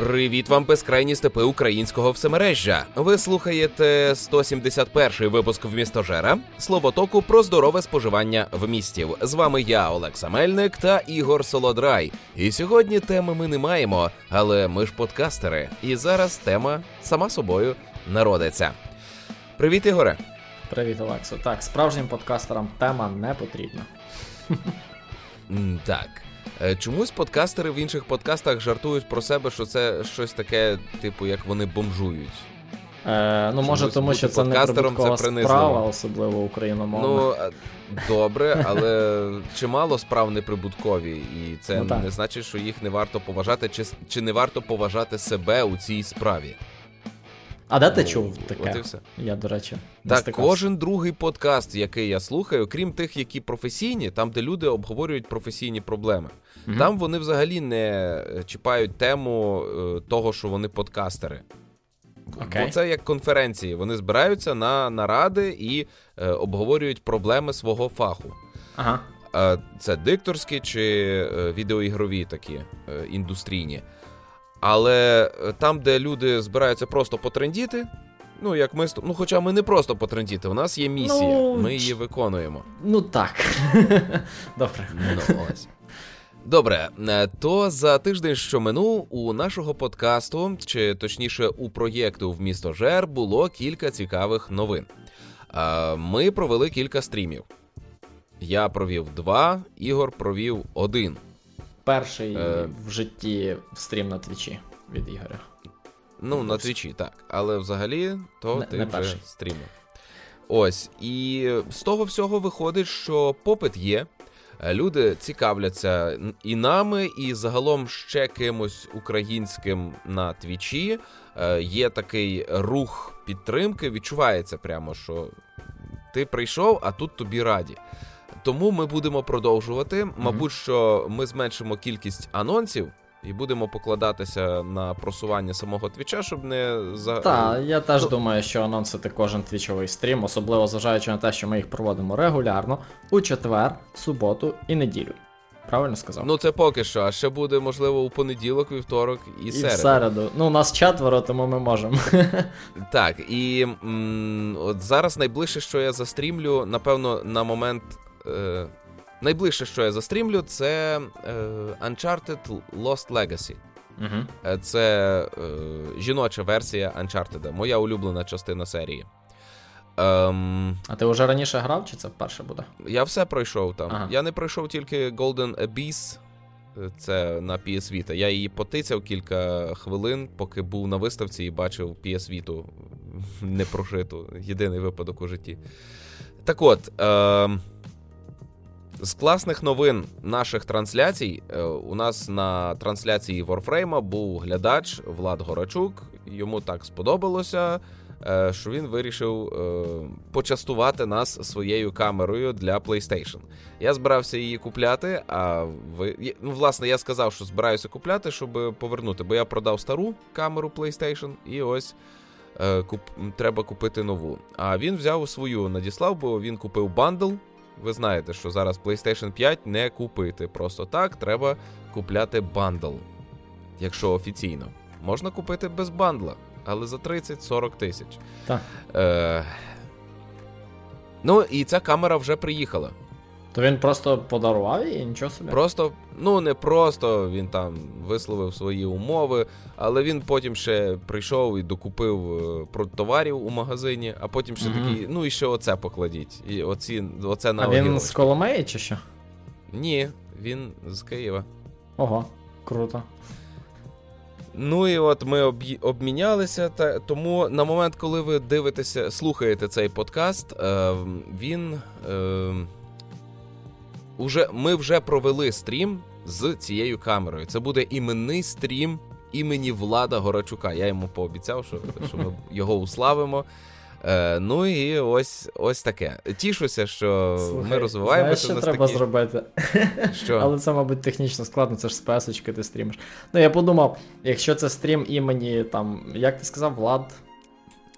Привіт вам, безкрайні степи українського всемережжя. Ви слухаєте 171-й випуск в містожера Словотоку про здорове споживання в містів. З вами я, Олекса Мельник та Ігор Солодрай. І сьогодні теми ми не маємо, але ми ж подкастери. І зараз тема сама собою народиться. Привіт, Ігоре. Привіт, Олексо. Так, справжнім подкастерам тема не потрібна. Так. Е, чомусь подкастери в інших подкастах жартують про себе, що це щось таке, типу, як вони бомжують. Е, Ну, може, тому що це не прибуткова це справа, особливо україномовна. Ну, е, добре, але чимало справ неприбуткові, і це ну, не значить, що їх не варто поважати, чи, чи не варто поважати себе у цій справі. А де ти чув таке? От і все. Я, до речі, не Так, кожен другий подкаст, який я слухаю, крім тих, які професійні, там, де люди обговорюють професійні проблеми. mm Там вони взагалі не чіпають тему е, того, що вони подкастери. Okay. Бо це як конференції. Вони збираються на наради і е, обговорюють проблеми свого фаху. Ага. Е, це дикторські чи е, відеоігрові такі е, індустрійні. Але е, там, де люди збираються просто потрендіти, ну як ми ну, хоча ми не просто потрендіти, у нас є місія, ну, ми її виконуємо. Ну так. Добре. Ну, ось. Добре, е, то за тиждень, що минув, у нашого подкасту, чи точніше у проєкту в місто Жер, було кілька цікавих новин. Ми провели кілька стрімів. Я провів два, Ігор провів один. Перший е... в житті стрім на твічі від Ігоря. Ну, на твічі, так. Але взагалі, то не, ти не вже стрімив. Ось. І з того всього виходить, що попит є. Е, люди цікавляться і нами, і загалом ще кимось українським на твічі. Е, є такий рух підтримки. Відчувається прямо, що ти прийшов, а тут тобі раді. Тому ми будемо продовжувати. Мабуть, що ми зменшимо кількість анонсів. І будемо покладатися на просування самого твіча, щоб не за. Так, я теж думаю, що анонсити кожен твічовий стрім, особливо зважаючи на те, що ми їх проводимо регулярно у четвер, суботу і неділю. Правильно сказав? Ну це поки що, а ще буде, можливо, у понеділок, вівторок і, середу. І середу. Ну, у нас четверо, тому ми можемо. Так, і м- от зараз найближче, що я застрімлю, напевно, на момент Е, найближче, що я застрімлю, це е, Uncharted Lost Legacy. Угу. Це е, жіноча версія Uncharted, моя улюблена частина серії. Ем, А ти вже раніше грав, чи це вперше буде? Я все пройшов там. Ага. Я не пройшов тільки Golden Abyss, це на PS Vita. Я її потицяв кілька хвилин, поки був на виставці і бачив PS Vita непрожиту. Єдиний випадок у житті. Так от. Е, з класних новин наших трансляцій е, у нас на трансляції Warframe був глядач Влад Горачук. Йому так сподобалося, е, що він вирішив е, почастувати нас своєю камерою для PlayStation. Я збирався її купляти. А ви ну, власне я сказав, що збираюся купляти, щоб повернути, бо я продав стару камеру PlayStation і ось. Куп... Треба купити нову. А він взяв свою надіслав, бо він купив бандл ви знаєте, що зараз PlayStation 5 не купити. Просто так треба купляти бандл. Якщо офіційно. Можна купити без бандла, але за 30-40 тисяч. Так. Е... Ну, і ця камера вже приїхала. То він просто подарував її, нічого собі? Просто, ну не просто він там висловив свої умови, але він потім ще прийшов і докупив е, товарів у магазині, а потім ще mm такий, ну і ще оце покладіть. І оці, оце на А він з Коломеї чи що? Ні, він з Києва. Ого, круто. Ну і от ми обмінялися. Та тому на момент, коли ви дивитеся, слухаєте цей подкаст, е, він. Е, уже, ми вже провели стрім з цією камерою. Це буде іменний стрім імені Влада Горачука. Я йому пообіцяв, що що ми його уславимо. Е, Ну і ось ось таке. Тішуся, що Слухай, ми розвиваємося. Знаєш, що треба такі... зробити. Що? Але це, мабуть, технічно складно, це ж з песочки ти стрімиш. Ну, я подумав, якщо це стрім імені, там, як ти сказав, Влад.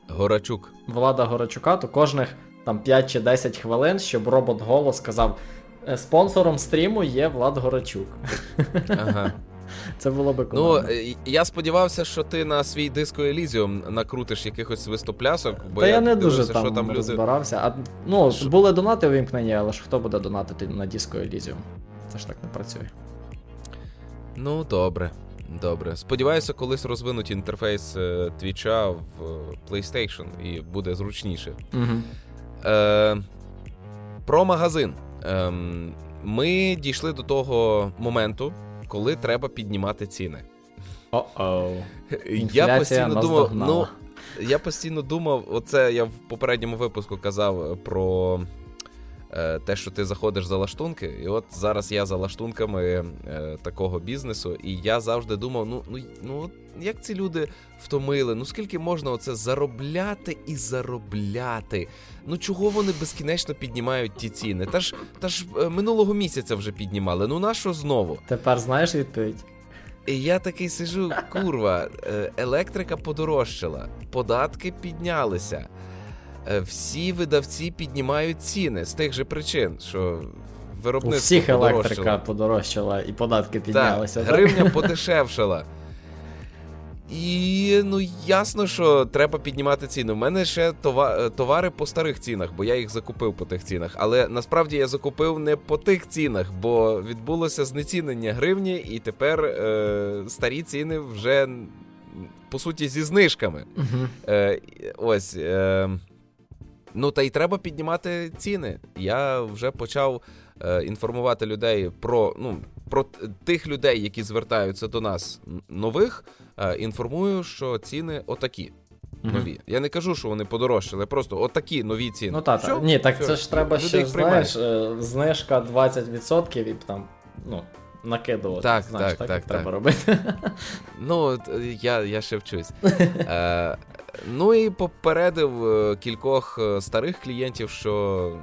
Горачук. Влада Горачука, то кожних там 5 чи 10 хвилин, щоб робот голос сказав. Е, спонсором стріму є Влад Горачук. Ага. Це було би Ну, е, я сподівався, що ти на свій диско Елізіум накрутиш якихось вистоплясок, бо Та я, я не дуже там, що там люди. розбирався. А, ну, були донати увімкнені, але ж хто буде донатити на диско Elysium? Це ж так не працює. Ну, добре. Добре. Сподіваюся, колись розвинуть інтерфейс твіча в PlayStation і буде зручніше. Угу. Е, Про магазин. Е, Ми дійшли до того моменту, коли треба піднімати ціни. О-оу. Я постійно думав, ну, я постійно думав, оце я в попередньому випуску казав про те, що ти заходиш за лаштунки, і от зараз я за лаштунками е, такого бізнесу, і я завжди думав: ну, ну, ну як ці люди втомили, ну скільки можна оце заробляти і заробляти? Ну чого вони безкінечно піднімають ті ціни? Та ж та ж е, минулого місяця вже піднімали. Ну на що знову? Тепер знаєш відповідь? І я такий сижу, курва, е, електрика подорожчала, податки піднялися. Е, всі видавці піднімають ціни з тих же причин, що виробництво У всіх подорожчало. електрика подорожчала і податки піднялися. Так, Гривня подешевшала. І ну ясно, що треба піднімати ціни. У мене ще товари по старих цінах, бо я їх закупив по тих цінах. Але насправді я закупив не по тих цінах, бо відбулося знецінення гривні, і тепер е, старі ціни вже по суті зі знижками. Угу. Е, Ось. Е, Ну та й треба піднімати ціни. Я вже почав е, інформувати людей про ну, про тих людей, які звертаються до нас нових. Е, інформую, що ціни отакі. Нові. Mm-hmm. Я не кажу, що вони подорожчали, просто отакі нові ціни. Ну так, Що? ні, так Що? це ж треба Люди ще, знаєш, е, знижка 20% і там, ну, накидувати. Так, знаєш, так, так, так, треба робити. Ну, я я ще вчусь. Е, Ну і попередив е, кількох е, старих клієнтів, що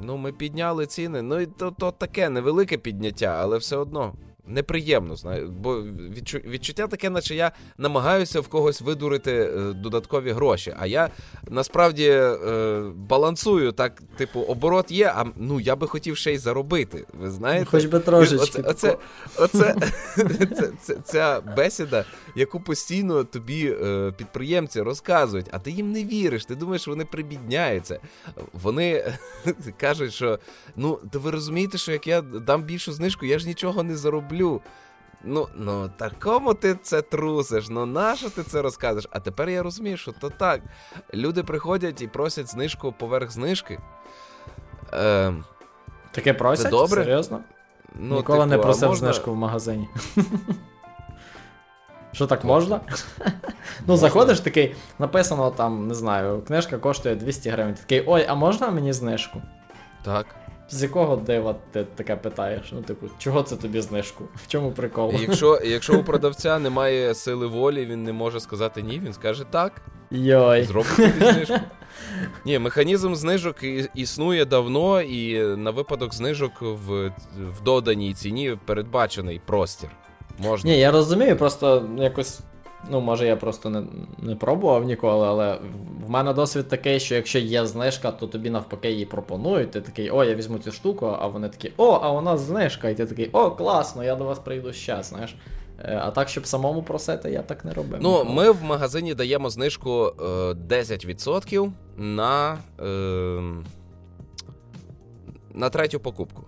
ну, ми підняли ціни. Ну і то, то таке невелике підняття, але все одно. Неприємно, знаю, бо відчуття таке, наче я намагаюся в когось видурити е, додаткові гроші. А я насправді е, балансую так, типу, оборот є, а ну я би хотів ще й заробити. Ви знаєте? Хоч би трошечки. Оце, оце, оце це, це, ця бесіда, яку постійно тобі е, підприємці розказують, а ти їм не віриш. Ти думаєш, вони прибідняються. Вони кажуть, що ну, то ви розумієте, що як я дам більшу знижку, я ж нічого не зароблю люблю. Ну, ну, такому ти це трусиш, ну нащо ти це розказуєш? А тепер я розумію, що то так. Люди приходять і просять знижку поверх знижки. Е, Таке просять? Це добре? Серйозно? Ну, Ніколи типу, не просив можна... знижку в магазині. Що так можна? Ну, заходиш такий, написано там, не знаю, книжка коштує 200 гривень. Такий, ой, а можна мені знижку? Так. З якого дива ти таке питаєш? Ну, типу, чого це тобі знижку? В чому прикол? Якщо якщо у продавця немає сили волі, він не може сказати ні, він скаже так. Йой. Зроблю тобі знижку. Ні, механізм знижок існує давно, і на випадок знижок в в доданій ціні передбачений простір. Можна. Ні, я розумію, просто якось Ну, може, я просто не не пробував ніколи, але в мене досвід такий, що якщо є знижка, то тобі навпаки її пропонують. Ти такий, о, я візьму цю штуку, а вони такі, о, а у нас знижка. І ти такий, о, класно, я до вас прийду ще, знаєш. Е, а так, щоб самому просити, я так не робив. Ну, ми в магазині даємо знижку е, 10% на е, на третю покупку.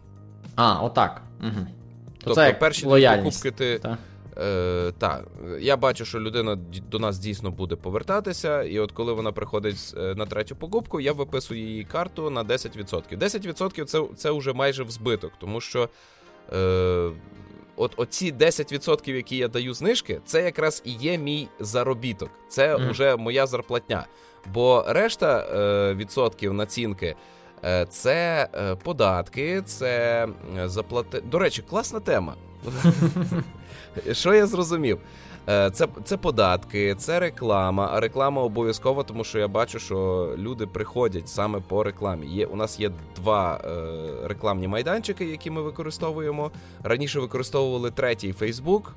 А, отак. Угу. Тобто, це перші лояльність. покупки ти. Та. Е, Так, я бачу, що людина до нас дійсно буде повертатися, і от коли вона приходить е, на третю покупку, я виписую її карту на 10%. 10% це це вже майже в збиток, тому що е, от оці 10%, які я даю знижки, це якраз і є мій заробіток. Це mm. вже моя зарплатня. Бо решта е, відсотків націнки. Е, це е, податки, це заплати. До речі, класна тема. Що я зрозумів? Е, це це податки, це реклама, а реклама обов'язкова, тому що я бачу, що люди приходять саме по рекламі. Є, У нас є два е, рекламні майданчики, які ми використовуємо. Раніше використовували третій Фейсбук.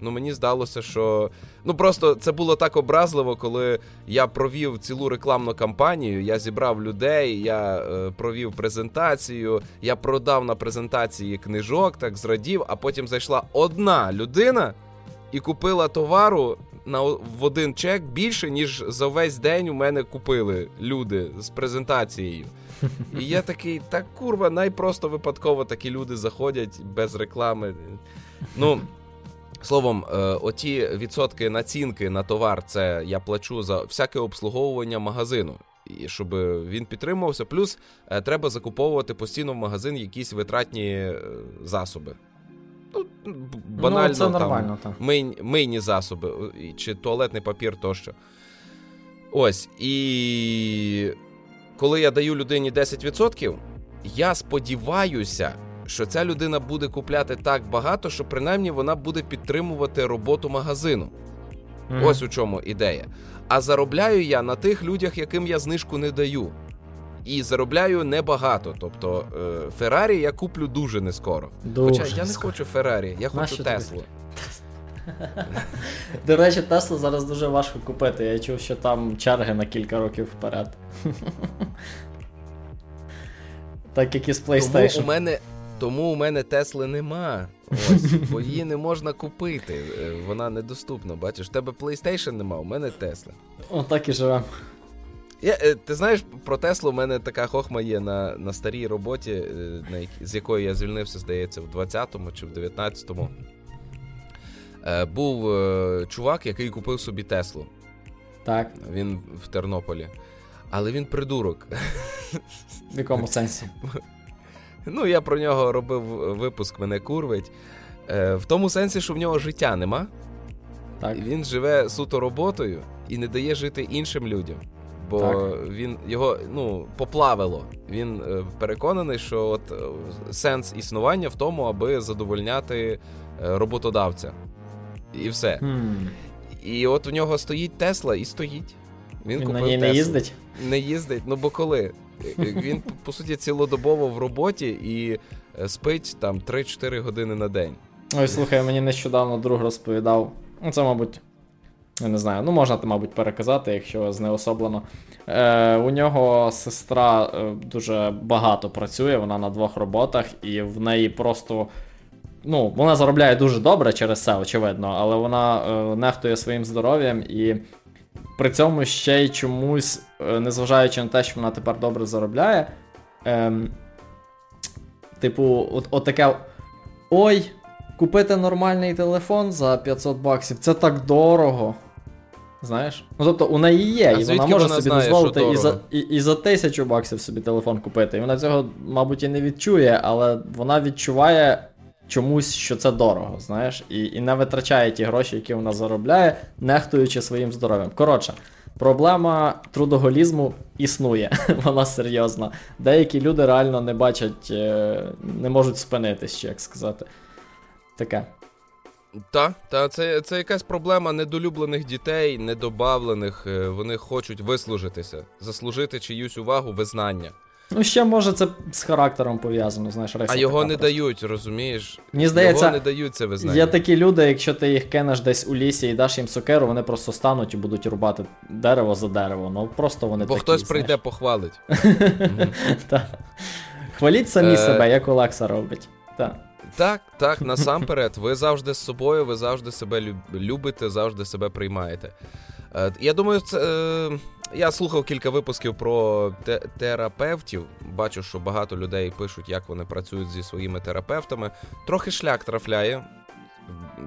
Ну мені здалося, що ну просто це було так образливо, коли я провів цілу рекламну кампанію. Я зібрав людей, я е, провів презентацію, я продав на презентації книжок, так зрадів. А потім зайшла одна людина і купила товару на в один чек більше, ніж за весь день у мене купили люди з презентацією. І я такий, так курва, найпросто випадково такі люди заходять без реклами. Ну, Словом, е, оті відсотки націнки на товар, це я плачу за всяке обслуговування магазину, і щоб він підтримувався. Плюс е, треба закуповувати постійно в магазин якісь витратні е, засоби. Ну, банально ну, це нормально, там, мий, мийні засоби чи туалетний папір тощо. Ось. І коли я даю людині 10%, я сподіваюся що ця людина буде купляти так багато, що принаймні вона буде підтримувати роботу магазину. Mm. Ось у чому ідея. А заробляю я на тих людях, яким я знижку не даю. І заробляю небагато. Тобто е, Феррарі я куплю дуже не скоро. Дуже Хоча я не хочу Феррарі, я хочу Нащо Теслу. До речі, Теслу зараз дуже важко купити. Я чув, що там черги на кілька років вперед. Так як і з PlayStation. Тому у мене тому у мене Тесли нема. Ось, бо її не можна купити. Е, вона недоступна. Бачиш, в тебе PlayStation нема, у мене Тесла. Отак і живемо. Я, е, Ти знаєш, про Теслу у мене така хохма є на на старій роботі, е, на, з якої я звільнився, здається, в 20-му чи в 19-му. Був чувак, який купив собі Теслу. Так. Він в Тернополі. Але він придурок. В якому сенсі? Ну, я про нього робив випуск, мене курвить. Е, В тому сенсі, що в нього життя нема. Так. Він живе суто роботою і не дає жити іншим людям. Бо так. він його ну, поплавило. Він е, переконаний, що от е, сенс існування в тому, аби задовольняти е, роботодавця. І все. Hmm. І от в нього стоїть Тесла і стоїть. Він, він купив на ній не їздить? Не їздить, ну бо коли? Він, по суті, цілодобово в роботі і е, спить там 3-4 години на день. Ой, слухай, мені нещодавно друг розповідав. Ну, це, мабуть, я не знаю, ну можна, мабуть, переказати, якщо знеособлено. Е, У нього сестра е, дуже багато працює, вона на двох роботах, і в неї просто. Ну, вона заробляє дуже добре через це, очевидно, але вона е, нехтує своїм здоров'ям і при цьому ще й чомусь, незважаючи на те, що вона тепер добре заробляє. Ем, Типу, от, от таке. Ой, купити нормальний телефон за 500 баксів це так дорого. Знаєш? Ну тобто у неї є, а і вона може вона собі дозволити і за і, і за тисячу баксів собі телефон купити. І вона цього, мабуть, і не відчує, але вона відчуває чомусь, що це дорого, знаєш, і і не витрачає ті гроші, які вона заробляє, нехтуючи своїм здоров'ям. Коротше, проблема трудоголізму існує, вона серйозна. Деякі люди реально не бачать, е, не можуть спинитись, як сказати. Таке. Так, та, це це якась проблема недолюблених дітей, недобавлених. Е, вони хочуть вислужитися, заслужити чиюсь увагу, визнання. Ну, ще може це з характером пов'язано, знаєш, А його не просто. дають, розумієш? Мені здається, його не дають це визнання. Є такі люди, якщо ти їх кинеш десь у лісі і даш їм сокеру, вони просто стануть і будуть рубати дерево за дерево. Ну просто вони Бо такі, хтось прийде, похвалить. Хваліть самі е, себе, як Олекса робить. Так, так, так, насамперед, ви завжди з собою, ви завжди себе любите, завжди себе приймаєте. Е, я думаю, це. Е, я слухав кілька випусків про те- терапевтів. Бачу, що багато людей пишуть, як вони працюють зі своїми терапевтами. Трохи шлях трафляє.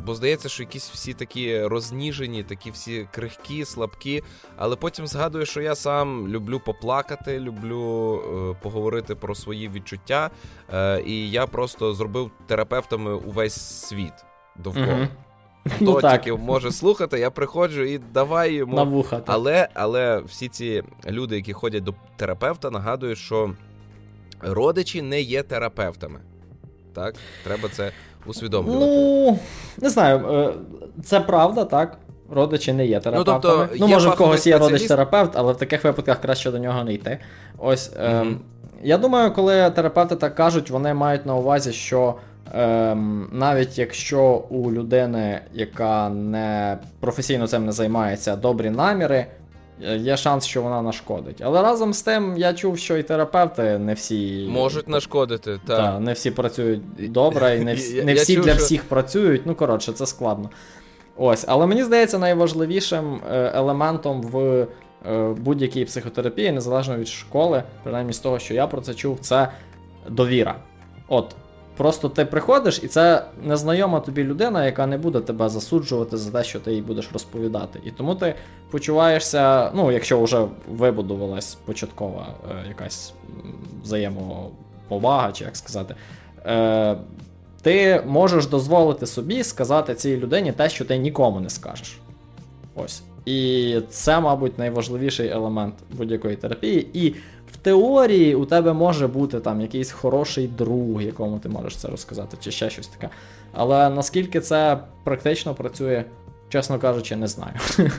Бо здається, що якісь всі такі розніжені, такі всі крихкі, слабкі. Але потім згадую, що я сам люблю поплакати, люблю е, поговорити про свої відчуття. Е, і я просто зробив терапевтами увесь світ довкола. Mm-hmm. Хто ну, тільки може слухати, я приходжу і давай йому. На вуха, так. Але але всі ці люди, які ходять до терапевта, нагадують, що родичі не є терапевтами. Так? Треба це усвідомлювати. Ну, не знаю, е, це правда, так. Родичі не є терапевтами. Ну, тобто, ну може, в когось є родич-терапевт, але в таких випадках краще до нього не йти. Ось. Mm-hmm. Я думаю, коли терапевти так кажуть, вони мають на увазі, що ем, навіть якщо у людини, яка не професійно цим не займається, добрі наміри, є шанс, що вона нашкодить. Але разом з тим я чув, що і терапевти не всі можуть нашкодити. Та. Та, не всі працюють добре, і не всі, не всі чув, для що... всіх працюють. Ну, коротше, це складно. Ось, але мені здається, найважливішим е, елементом в е, будь-якій психотерапії, незалежно від школи, принаймні з того, що я про це чув, це довіра. От, просто ти приходиш, і це незнайома тобі людина, яка не буде тебе засуджувати за те, що ти їй будеш розповідати. І тому ти почуваєшся, ну, якщо вже вибудувалась початкова е, якась взаємоповага, чи як сказати. Е, ти можеш дозволити собі сказати цій людині те, що ти нікому не скажеш. Ось. І це, мабуть, найважливіший елемент будь-якої терапії. І теорії у тебе може бути там якийсь хороший друг, якому ти можеш це розказати, чи ще щось таке. Але наскільки це практично працює, чесно кажучи, не знаю.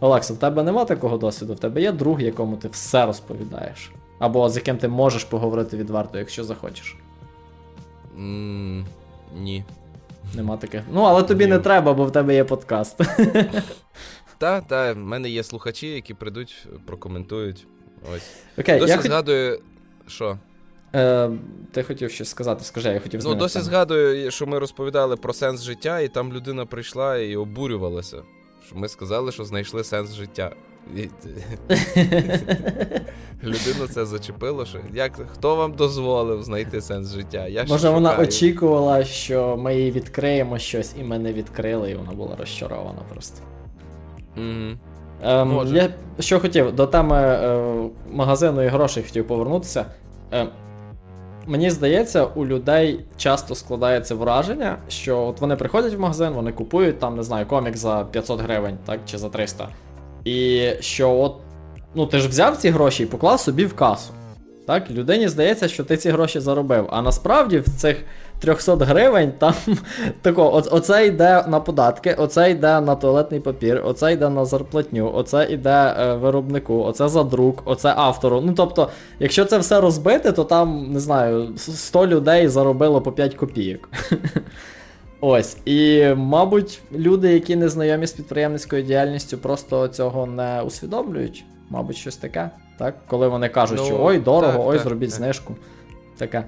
Олекса, в тебе нема такого досвіду, в тебе є друг, якому ти все розповідаєш. Або з яким ти можеш поговорити відверто, якщо захочеш. Mm, ні. Нема таких. Ну, але тобі ні. не треба, бо в тебе є подкаст. Та, та, в мене є слухачі, які прийдуть, прокоментують. Ось. Окей, Досі я згадую. Що? Е, Ти хотів щось сказати, скажи, я хотів. Ну, досі згадую, що ми розповідали про сенс життя, і там людина прийшла і обурювалася. Що Ми сказали, що знайшли сенс життя. Людину це зачепило. що як Хто вам дозволив знайти сенс життя? Я Може, вона очікувала, що ми їй відкриємо щось, і ми не відкрили, і вона була розчарована просто. Mm-hmm. Ем, Може. Я що хотів, до теми е, магазину і грошей хотів повернутися. Е, Мені здається, у людей часто складається враження, що от вони приходять в магазин, вони купують там, не знаю, комік за 500 гривень, так, чи за 300. І що от, ну ти ж взяв ці гроші і поклав собі в касу. Так, людині здається, що ти ці гроші заробив. А насправді в цих 300 гривень там тако, о, оце йде на податки, оце йде на туалетний папір, оце йде на зарплатню, оце йде е, виробнику, оце за друк, оце автору. Ну тобто, якщо це все розбити, то там, не знаю, 100 людей заробило по 5 копійок. Ось, і, мабуть, люди, які не знайомі з підприємницькою діяльністю, просто цього не усвідомлюють. Мабуть, щось таке. Так? Коли вони кажуть, ну, що ой, дорого, так, ой, так, зробіть так. знижку. Таке.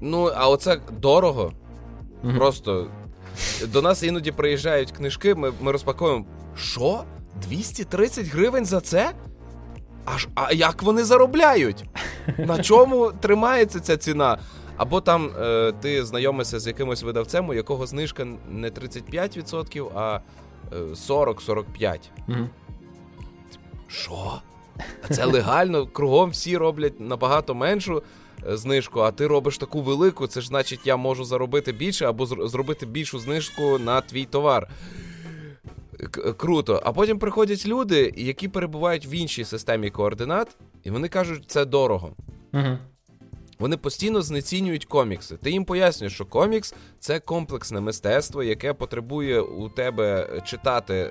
Ну, а оце дорого. mm Просто до нас іноді приїжджають книжки, ми ми розпаковуємо. Що? 230 гривень за це? Аж а як вони заробляють? На чому тримається ця ціна? Або там е, ти знайомишся з якимось видавцем, у якого знижка не 35%, а 40-45%. Mm-hmm. Що? А це легально, кругом всі роблять набагато меншу е, знижку, а ти робиш таку велику, це ж значить, я можу заробити більше або зробити більшу знижку на твій товар. Круто. А потім приходять люди, які перебувають в іншій системі координат, і вони кажуть, це дорого. Угу. Вони постійно знецінюють комікси. Ти їм пояснюєш, що комікс це комплексне мистецтво, яке потребує у тебе читати е,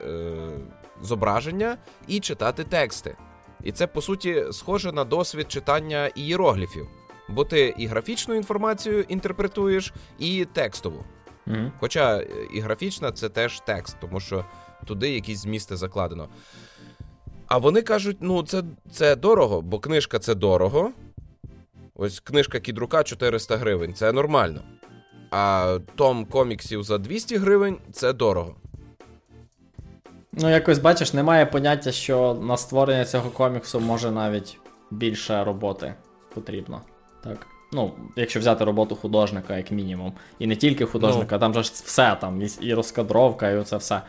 зображення і читати тексти. І це, по суті, схоже на досвід читання ієрогліфів. Бо ти і графічну інформацію інтерпретуєш, і текстову. Mm-hmm. Хоча е, і графічна це теж текст, тому що туди якісь змісти закладено. А вони кажуть: ну, це це дорого, бо книжка це дорого. Ось книжка Кідрука 400 гривень, це нормально. А том коміксів за 200 гривень це дорого. Ну, якось бачиш, немає поняття, що на створення цього коміксу може навіть більше роботи потрібно. Так. Ну, якщо взяти роботу художника, як мінімум. І не тільки художника, ну. там же все, там і розкадровка, і оце все.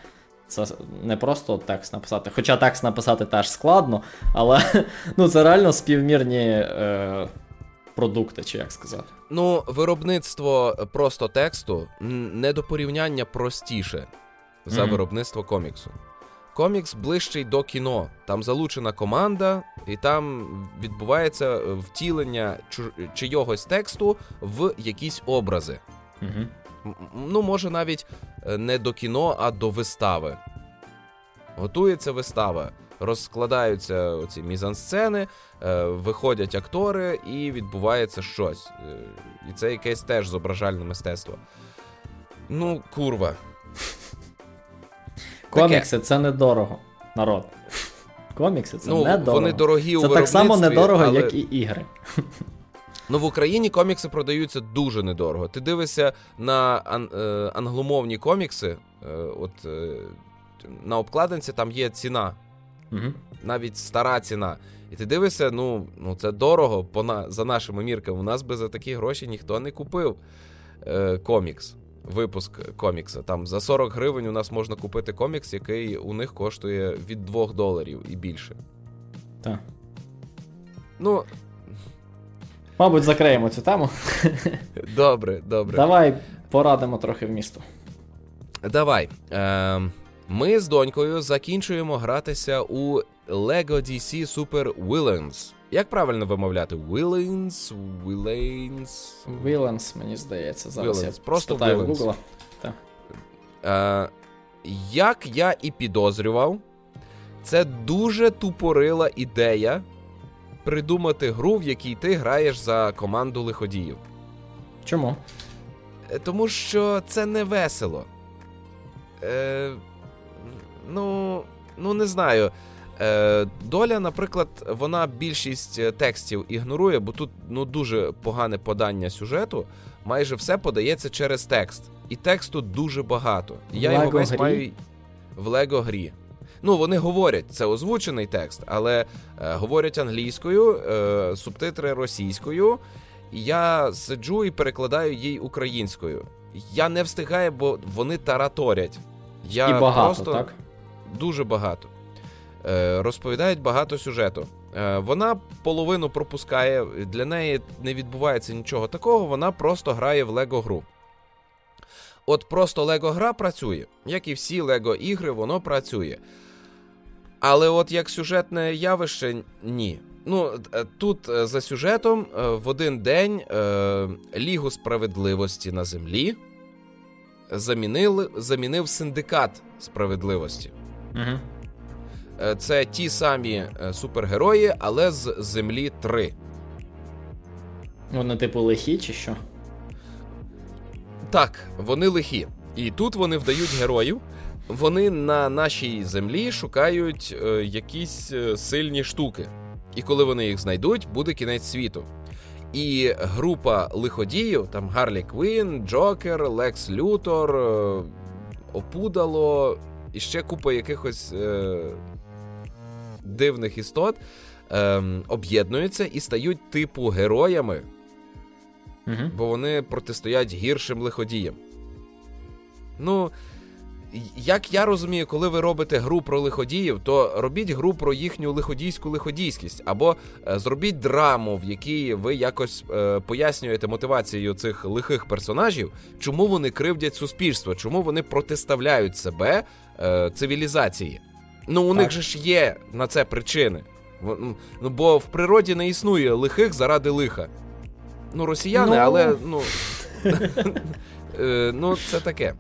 Це не просто текст написати. Хоча текст написати теж складно, але ну, це реально співмірні е, продукти, чи як сказати. Ну, виробництво просто тексту не до порівняння простіше за mm-hmm. виробництво коміксу. Комікс ближчий до кіно. Там залучена команда, і там відбувається е, втілення чийогось тексту в якісь образи. Угу. Ну, може, навіть е, не до кіно, а до вистави. Готується вистава. розкладаються оці мізансцени, е, виходять актори, і відбувається щось. І це якесь теж зображальне мистецтво. Ну, курва. Комікси це недорого, народ. Комікси це ну, недорого. Вони дорогі це у Це так само недорого, але... як і ігри. Ну, в Україні комікси продаються дуже недорого. Ти дивишся на ан- е, англомовні комікси, е, от е, на обкладинці там є ціна, угу. навіть стара ціна. І ти дивишся, ну ну це дорого по на, за нашими мірками. У нас би за такі гроші ніхто не купив е, комікс, випуск комікса. Там за 40 гривень у нас можна купити комікс, який у них коштує від 2 доларів і більше. Так. Ну, Мабуть, закриємо цю тему. Добре, добре. Давай порадимо трохи в місто. Давай. Е, Ми з донькою закінчуємо гратися у Lego DC Super Villains. Як правильно вимовляти? Villains? Villains? Villains, мені здається, зараз Villains. я Просто спитаю Villains. Google. Е, Як я і підозрював, це дуже тупорила ідея придумати гру, в якій ти граєш за команду лиходіїв. Чому? Е, Тому що це не весело. Е, Ну, ну не знаю. Е, Доля, наприклад, вона більшість е, текстів ігнорує, бо тут ну, дуже погане подання сюжету. Майже все подається через текст. І тексту дуже багато. Я його весь Лего-грі? маю в Лего грі. Ну, вони говорять, це озвучений текст, але е, говорять англійською, е, субтитри російською. Я сиджу і перекладаю їй українською. Я не встигаю, бо вони тараторять. Я І багато, просто так? дуже багато. Е, розповідають багато сюжету. Е, вона половину пропускає, для неї не відбувається нічого такого, вона просто грає в Лего гру. От просто Лего гра працює, як і всі Лего ігри, воно працює. Але от як сюжетне явище, ні. Ну, е, тут за сюжетом в один день Лігу справедливості на землі замінили, замінив синдикат справедливості. Угу. Е, Це ті самі е, супергерої, але з землі 3. Вони, типу, лихі чи що? Так, вони лихі. І тут вони вдають героїв. Вони на нашій землі шукають е, якісь сильні штуки. І коли вони їх знайдуть, буде кінець світу. І група лиходіїв, там Гарлі Квін, Джокер, Лекс Лютор, Опудало і ще купа якихось е, дивних істот е, об'єднуються і стають типу героями, Угу. бо вони протистоять гіршим лиходіям. Ну, як я розумію, коли ви робите гру про лиходіїв, то робіть гру про їхню лиходійську лиходійськість, або е, зробіть драму, в якій ви якось е, пояснюєте мотивацію цих лихих персонажів, чому вони кривдять суспільство, чому вони протиставляють себе е, цивілізації. Ну, у Так. них же ж є на це причини. Ну, бо в природі не існує лихих заради лиха. Ну, росіяни, Ну. але ну. Е, ну, це таке.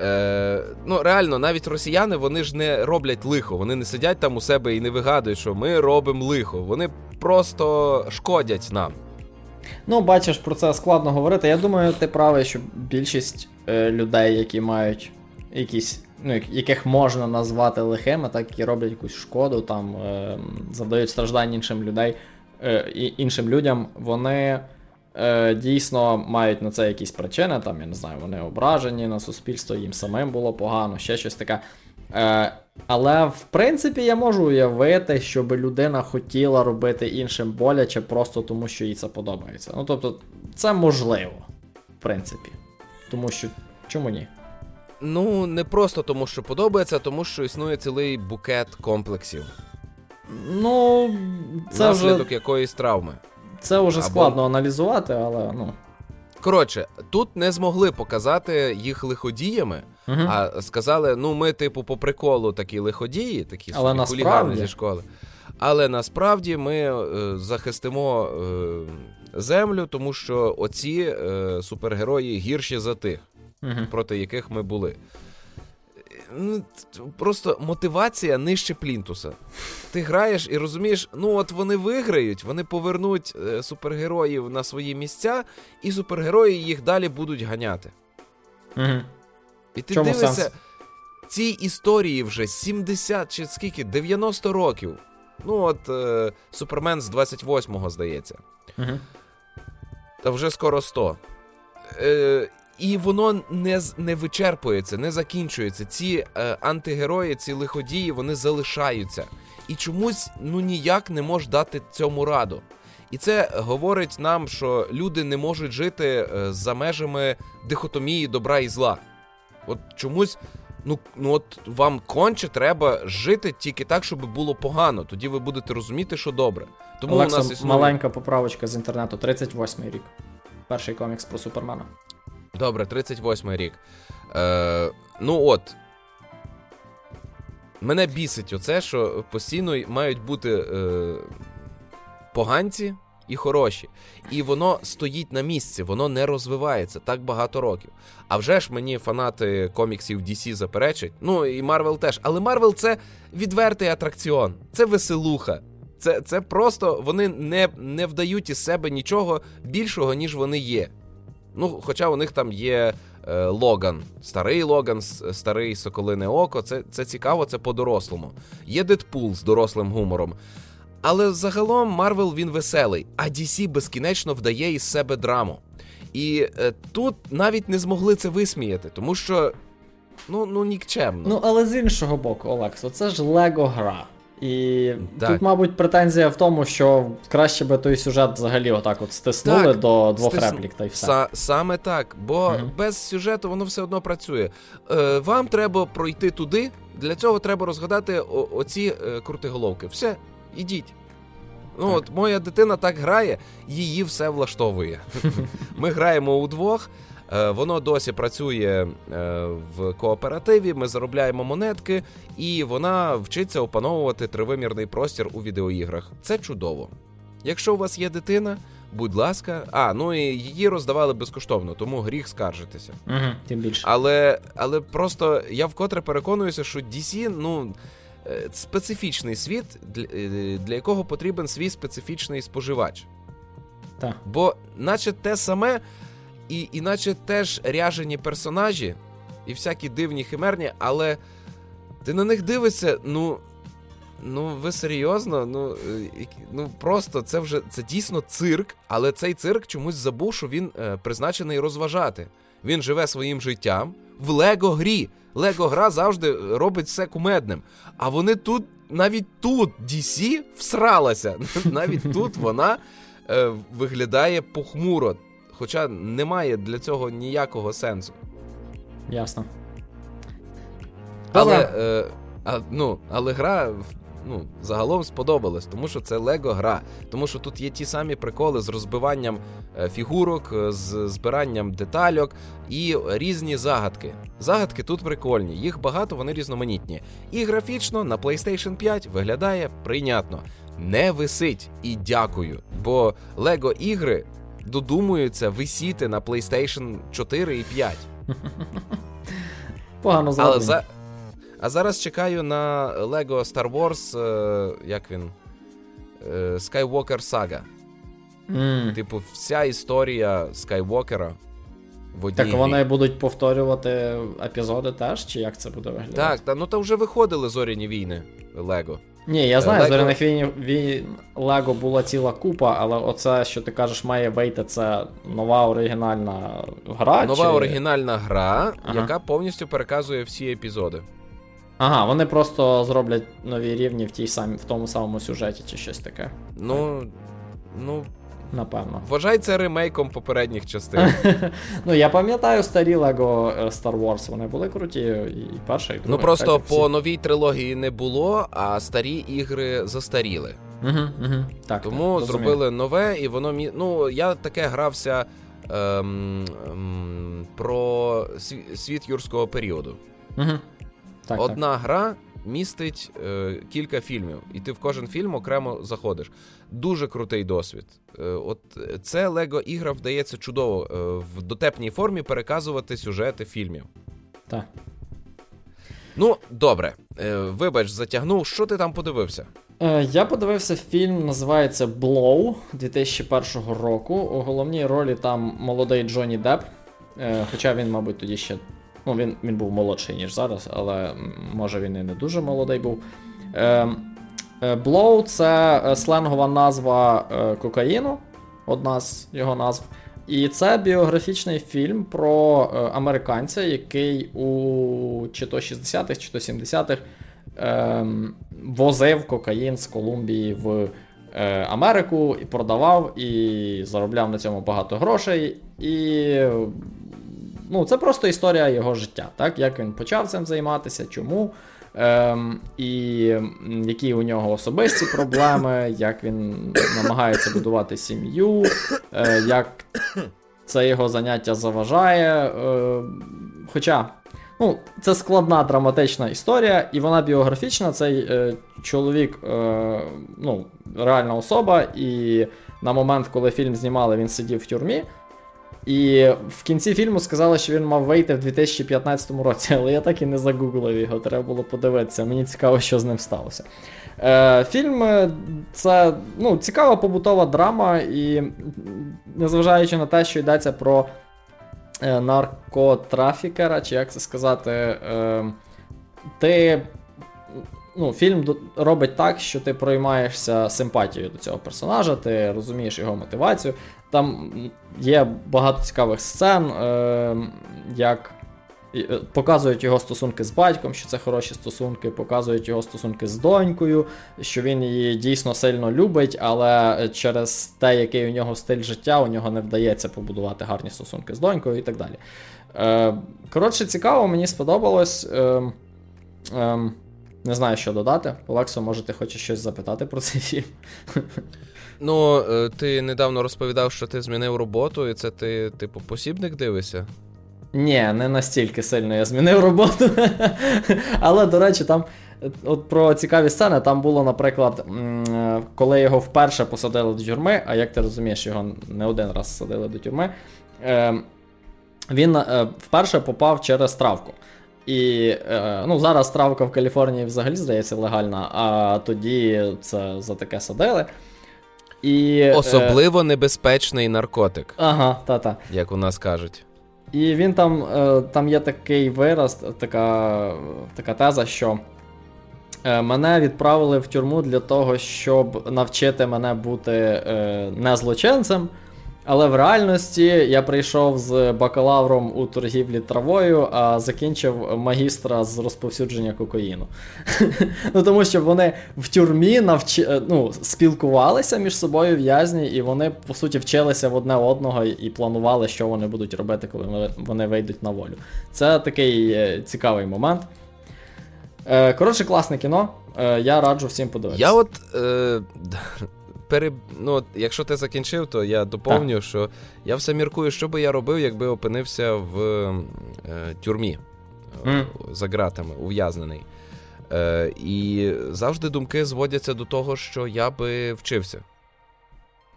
Е, ну, реально, навіть росіяни вони ж не роблять лихо. Вони не сидять там у себе і не вигадують, що ми робимо лихо. Вони просто шкодять нам. Ну, бачиш, про це складно говорити. Я думаю, ти правий, що більшість е, людей, які мають якісь, ну, яких можна назвати лихими, так і роблять якусь шкоду, там е, завдають страждань іншим людей, е, іншим людям, вони е, дійсно мають на це якісь причини. Там, я не знаю, вони ображені на суспільство, їм самим було погано, ще щось таке. Е, але в принципі я можу уявити, щоб людина хотіла робити іншим боляче просто тому, що їй це подобається. Ну тобто, це можливо, в принципі. Тому що чому ні? Ну, не просто тому, що подобається, а тому що існує цілий букет комплексів, Ну, це наслідок вже, якоїсь травми. це вже Або- складно аналізувати, але ну. Коротше, тут не змогли показати їх лиходіями, Угу. а сказали: ну, ми, типу, по приколу такі лиходії, такі Але собі хулігани зі школи. Але насправді ми е, захистимо е, землю, тому що оці е, супергерої гірші за тих, Угу. проти яких ми були. ну, просто мотивація нижче плінтуса. Ти граєш і розумієш, ну от вони виграють, вони повернуть е, супергероїв на свої місця, і супергерої їх далі будуть ганяти. Угу. І ти Чому дивишся сенс? цій історії вже 70 чи скільки 90 років. Ну, от е, Супермен з 28-го, здається. Угу. Та вже скоро 100. Е, І воно не не вичерпується, не закінчується. Ці е, антигерої, ці лиходії, вони залишаються. І чомусь ну ніяк не може дати цьому раду. І це говорить нам, що люди не можуть жити е, за межами дихотомії добра і зла. От чомусь ну ну от вам конче треба жити тільки так, щоб було погано. Тоді ви будете розуміти, що добре. Тому Олекса, у нас існує... маленька поправочка з інтернету, 38-й рік. Перший комікс про Супермена. Добре, 38-й рік. Е, Ну от. Мене бісить оце, що постійно мають бути е, поганці і хороші. І воно стоїть на місці, воно не розвивається так багато років. А вже ж мені фанати коміксів DC заперечать. Ну і Марвел теж. Але Марвел це відвертий атракціон, це веселуха. Це це просто вони не не вдають із себе нічого більшого, ніж вони є. Ну, Хоча у них там є е, Логан, старий Логан, старий Соколине Око. Це це цікаво, це по-дорослому. Є Дедпул з дорослим гумором. Але загалом Марвел він веселий, а DC безкінечно вдає із себе драму. І е, тут навіть не змогли це висміяти, тому що ну ну нікчемно. Ну, але з іншого боку, Олексо, це ж Лего гра. І так. тут, мабуть, претензія в тому, що краще би той сюжет взагалі отак от стиснули так, до двох стис... реплік та й все. Са- саме так, бо угу. без сюжету воно все одно працює. Е, Вам треба пройти туди, для цього треба розгадати о- оці е, крутиголовки. Все, ідіть. Ну от моя дитина так грає, її все влаштовує. Ми граємо удвох. Е, воно досі працює е, в кооперативі. Ми заробляємо монетки, і вона вчиться опановувати тривимірний простір у відеоіграх. Це чудово. Якщо у вас є дитина, будь ласка, а ну і її роздавали безкоштовно, тому гріх скаржитися. Угу, Тим більше. Але але просто я вкотре переконуюся, що DC, ну. Е, специфічний світ, для, для якого потрібен свій специфічний споживач. Так. Бо, наче те саме, і іначе теж ряжені персонажі, і всякі дивні химерні, але ти на них дивишся, ну. Ну, ви серйозно? Ну е, ну просто це вже це дійсно цирк, але цей цирк чомусь забув, що він е, призначений розважати. Він живе своїм життям в Лего грі. Лего гра завжди робить все кумедним. А вони тут, навіть тут DC всралася. Навіть тут вона е, виглядає похмуро. Хоча немає для цього ніякого сенсу. Ясно. Але е, а, ну, але гра ну, загалом сподобалась, тому що це Лего гра. Тому що тут є ті самі приколи з розбиванням е, фігурок, е, з збиранням детальок і різні загадки. Загадки тут прикольні, їх багато, вони різноманітні. І графічно на PlayStation 5 виглядає прийнятно. Не висить і дякую. Бо Лего ігри додумуються висіти на PlayStation 4 і 5. Погано Але за... А зараз чекаю на Lego Star Wars, е, як він? Е, Skywalker Saga. Mm. Типу, вся історія Скайвокера. В одній так вони будуть повторювати епізоди теж, чи як це буде виглядати? Так, та, ну там вже виходили зоряні війни Лего. Ні, я знаю, зоряних війн, війн Лего була ціла купа, але оце, що ти кажеш, має вийти, це нова оригінальна гра. Нова чи... оригінальна гра, ага. яка повністю переказує всі епізоди. Ага, вони просто зроблять нові рівні в тій самі, в тому самому сюжеті чи щось таке. Ну. Ну. Напевно. Вважай це ремейком попередніх частин. ну, я пам'ятаю старі Лего е, Star Wars, вони були круті, і перша, і друга. Ну просто по новій трилогії не було, а старі ігри застаріли. Угу, угу. Так, Тому так, зробили нове, і воно мі. Ну, я таке грався ем, ем, про світ юрського періоду. Угу. Так, Одна так. гра містить е, кілька фільмів, і ти в кожен фільм окремо заходиш. Дуже крутий досвід. Е, от це Лего ігра вдається чудово е, в дотепній формі переказувати сюжети фільмів. Так. Ну, добре. Е, вибач, затягнув. Що ти там подивився? Е, я подивився фільм, називається Blow 2001 року. У головній ролі там молодий Джонні Депп. Е, хоча він, мабуть, тоді ще. Ну, він він був молодший, ніж зараз, але може він і не дуже молодий був. Blow це сленгова назва кокаїну, одна з його назв. І це біографічний фільм про американця, який у чи то 60-х, чи то 70-х ем, возив кокаїн з Колумбії в е, Америку і продавав, і заробляв на цьому багато грошей. І ну, це просто історія його життя, так? як він почав цим займатися, чому. Ем, І які у нього особисті проблеми, як він намагається будувати сім'ю, е, як це його заняття заважає. Е, Хоча Ну, Це складна драматична історія, і вона біографічна. Цей е, чоловік, е, ну, реальна особа, і на момент, коли фільм знімали, він сидів в тюрмі. І в кінці фільму сказали, що він мав вийти в 2015 році, але я так і не загуглив його, треба було подивитися. Мені цікаво, що з ним сталося. Е, Фільм е, це ну, цікава побутова драма, і незважаючи на те, що йдеться про Е, наркотрафікера, чи як це сказати, е, ти. Ну, Фільм робить так, що ти проймаєшся симпатією до цього персонажа, ти розумієш його мотивацію. Там є багато цікавих сцен, е, як Е, показують його стосунки з батьком, що це хороші стосунки, показують його стосунки з донькою, що він її дійсно сильно любить, але через те, який у нього стиль життя, у нього не вдається побудувати гарні стосунки з донькою і так далі. Е, коротше, цікаво, мені сподобалось. Ем, ем, не знаю, що додати. Олексо, може, ти хочеш щось запитати про цей фільм? Ну, е, ти недавно розповідав, що ти змінив роботу, і це ти, типу, посібник дивишся? Ні, не настільки сильно я змінив роботу. Але, до речі, там от про цікаві сцени там було, наприклад, коли його вперше посадили до тюрми, а як ти розумієш, його не один раз садили до тюрми, ем, він е, вперше попав через травку. І е, ну, зараз травка в Каліфорнії взагалі здається легальна, а тоді це за таке садили. І, Особливо е... небезпечний наркотик. Ага, та-та. Як у нас кажуть. І він там е, там є такий вираз, така така теза, що е, мене відправили в тюрму для того, щоб навчити мене бути е, не злочинцем. Але в реальності я прийшов з бакалавром у торгівлі травою, а закінчив магістра з розповсюдження кокаїну. Ну Тому що вони в тюрмі навч... Е, ну, спілкувалися між собою в'язні, і вони, по суті, вчилися в одне одного і планували, що вони будуть робити, коли вони вийдуть на волю. Це такий е, цікавий момент. Е, коротше, класне кіно. Я раджу всім подивитися. Я от. Е пере... ну, Якщо ти закінчив, то я доповню, так. що я все міркую, що би я робив, якби опинився в е, тюрмі mm. за ґратами, ув'язнений. Е, І завжди думки зводяться до того, що я би вчився.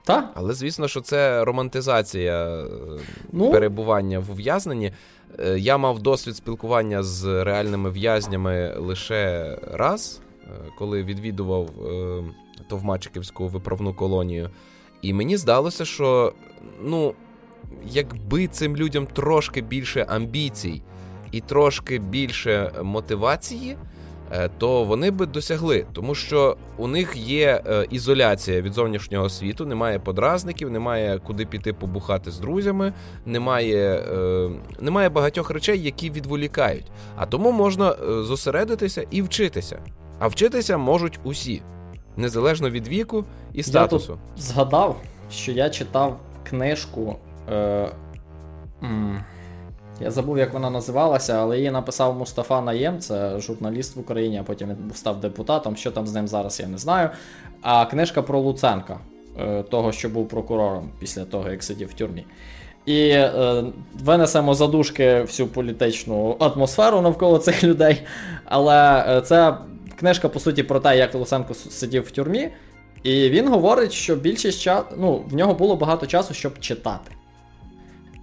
Так? Але звісно, що це романтизація е, ну? перебування в ув'язненні. Е, я мав досвід спілкування з реальними в'язнями лише раз, коли відвідував Товмачиківську виправну колонію. І мені здалося, що ну, якби цим людям трошки більше амбіцій і трошки більше мотивації, е, то вони би досягли, тому що у них є е, ізоляція від зовнішнього світу, немає подразників, немає куди піти побухати з друзями, немає е, немає багатьох речей, які відволікають. А тому можна зосередитися і вчитися. А вчитися можуть усі незалежно від віку і статусу. Я тут згадав, що я читав книжку. Е, м, Я забув, як вона називалася, але її написав Мустафа Наєм, це журналіст в Україні, а потім він став депутатом. Що там з ним зараз, я не знаю. А книжка про Луценка, е, того, що був прокурором після того, як сидів в тюрмі. І е, винесемо задушки всю політичну атмосферу навколо цих людей. Але е, це книжка, по суті, про те, як Луценко сидів в тюрмі. І він говорить, що більшість часу, ну, в нього було багато часу, щоб читати.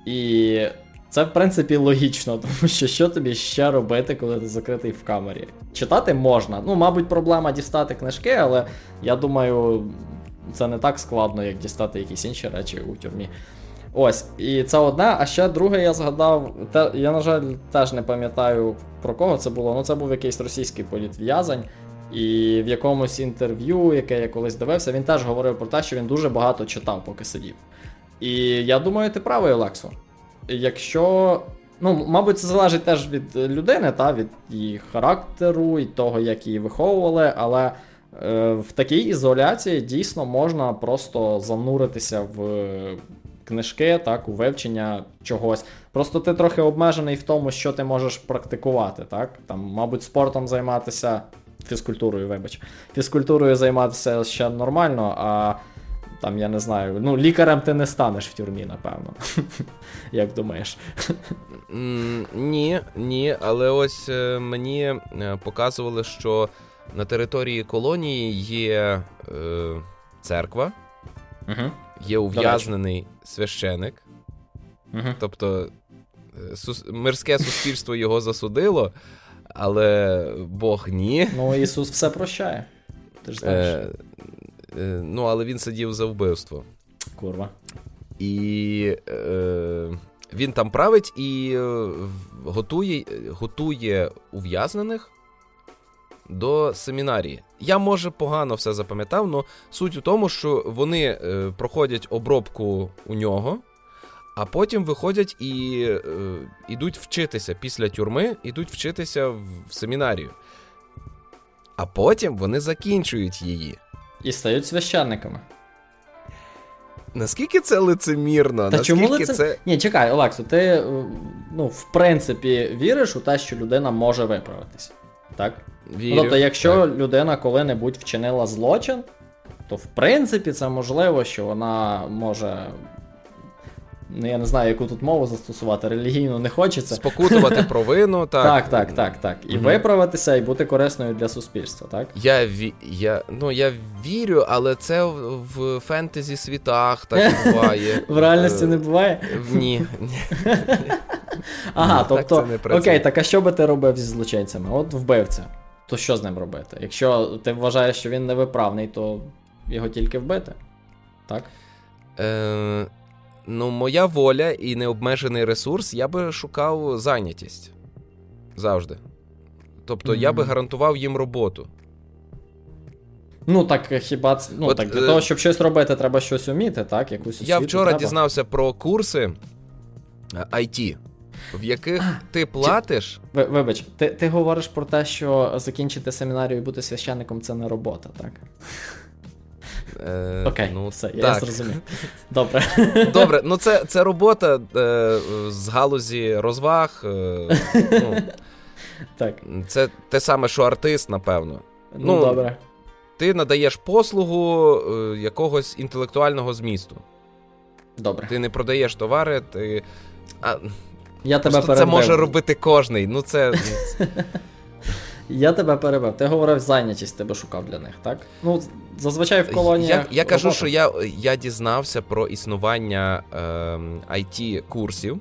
І Це, в принципі, логічно, тому що що тобі ще робити, коли ти закритий в камері? Читати можна. Ну, мабуть, проблема дістати книжки, але я думаю, це не так складно, як дістати якісь інші речі у тюрмі. Ось, і це одне. А ще друге, я згадав, те, я, на жаль, теж не пам'ятаю про кого це було. Ну, це був якийсь російський політв'язень. І в якомусь інтерв'ю, яке я колись дивився, він теж говорив про те, що він дуже багато читав, поки сидів. І я думаю, ти правий, Олексо. Якщо. Ну, мабуть, це залежить теж від людини, та, від її характеру і того, як її виховували, але е, в такій ізоляції дійсно можна просто зануритися в книжки, так, у вивчення чогось. Просто ти трохи обмежений в тому, що ти можеш практикувати. так? Там, Мабуть, спортом займатися, фізкультурою, вибач, фізкультурою займатися ще нормально, а там, я не знаю, ну, лікарем ти не станеш в тюрмі, напевно. Як думаєш? Ні, ні, але ось е, мені е, показували, що на території колонії є е, церква, угу. є ув'язнений священик. Угу. Тобто е, сус... мирське суспільство його засудило, але Бог ні. Ну, Ісус все прощає. Ти ж знаєш. Е, е, Ну, але він сидів за вбивство. Курва. І е, він там править і готує, готує ув'язнених до семінарії. Я, може, погано все запам'ятав, але суть у тому, що вони е, проходять обробку у нього, а потім виходять і е, йдуть вчитися після тюрми, йдуть вчитися в семінарію. А потім вони закінчують її. І стають священниками. Наскільки це лицемірно? Та Наскільки чому лицем... це... Ні, чекай, Олексо, ти е, ну, в принципі віриш у те, що людина може виправитися. Так? Вірю. Тобто, якщо так. людина коли-небудь вчинила злочин, то в принципі це можливо, що вона може. Ну, я не знаю, яку тут мову застосувати, релігійно не хочеться. Спокутувати провину, так. Так, так, так, так. І угу. виправитися, і бути корисною для суспільства, так? Я ві... я... Ну, я вірю, але це в фентезі світах так буває. В реальності не буває? Ні. Ага, тобто, окей, так а що би ти робив зі злочинцями? От вбивця то що з ним робити? Якщо ти вважаєш, що він невиправний, то його тільки вбити. Так? Е, Ну, моя воля і необмежений ресурс, я би шукав зайнятість. Завжди. Тобто, mm-hmm. я би гарантував їм роботу. Ну, так хіба ну, От, так, для е... того, щоб щось робити, треба щось вміти, так? Якусь Я вчора треба. дізнався про курси IT в яких ти платиш. Ви, вибач, ти ти говориш про те, що закінчити семінарію і бути священником це не робота, так? Е, Окей, ну, все, так. я зрозумів. Добре. Добре, ну це це робота е, з галузі розваг. Е, ну, так. Це те саме, що артист, напевно. Ну, ну добре. Ти надаєш послугу е, якогось інтелектуального змісту. Добре. Ти не продаєш товари, ти. А, я тебе перебив. Це може робити кожний. Ну це. Я тебе перебив. Ти говорив зайнятість, тебе шукав для них, так? Ну, зазвичай в колонії. Я я кажу, що я я дізнався про існування е, it курсів.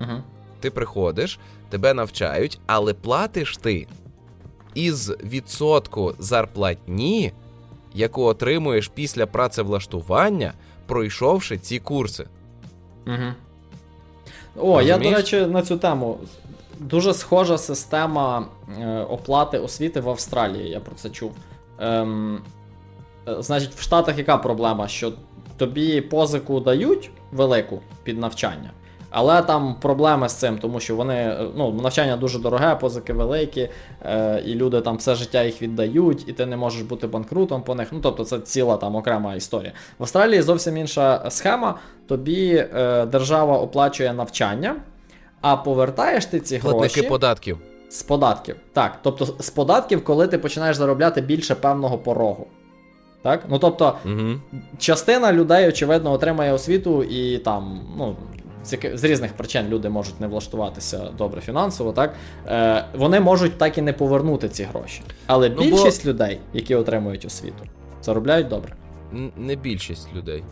Угу. Ти приходиш, тебе навчають, але платиш ти із відсотку зарплатні, яку отримуєш після працевлаштування, пройшовши ці курси. Угу. О, Розумієш? я, до речі, на цю тему. Дуже схожа система е, оплати освіти в Австралії, я про це чув. Ем, е, Значить, в Штатах яка проблема? Що тобі позику дають велику під навчання, але там проблеми з цим, тому що вони ну, навчання дуже дороге, позики великі, е, і люди там все життя їх віддають, і ти не можеш бути банкрутом по них. Ну тобто це ціла там окрема історія. В Австралії зовсім інша схема. Тобі е, держава оплачує навчання, а повертаєш ти ці Платники гроші податків. З податків. Так, тобто з податків, коли ти починаєш заробляти більше певного порогу. Так? Ну тобто, угу. частина людей, очевидно, отримає освіту і там, ну, з різних причин люди можуть не влаштуватися добре фінансово, так е, вони можуть так і не повернути ці гроші. Але ну, більшість бо... людей, які отримують освіту, заробляють добре. Не більшість людей.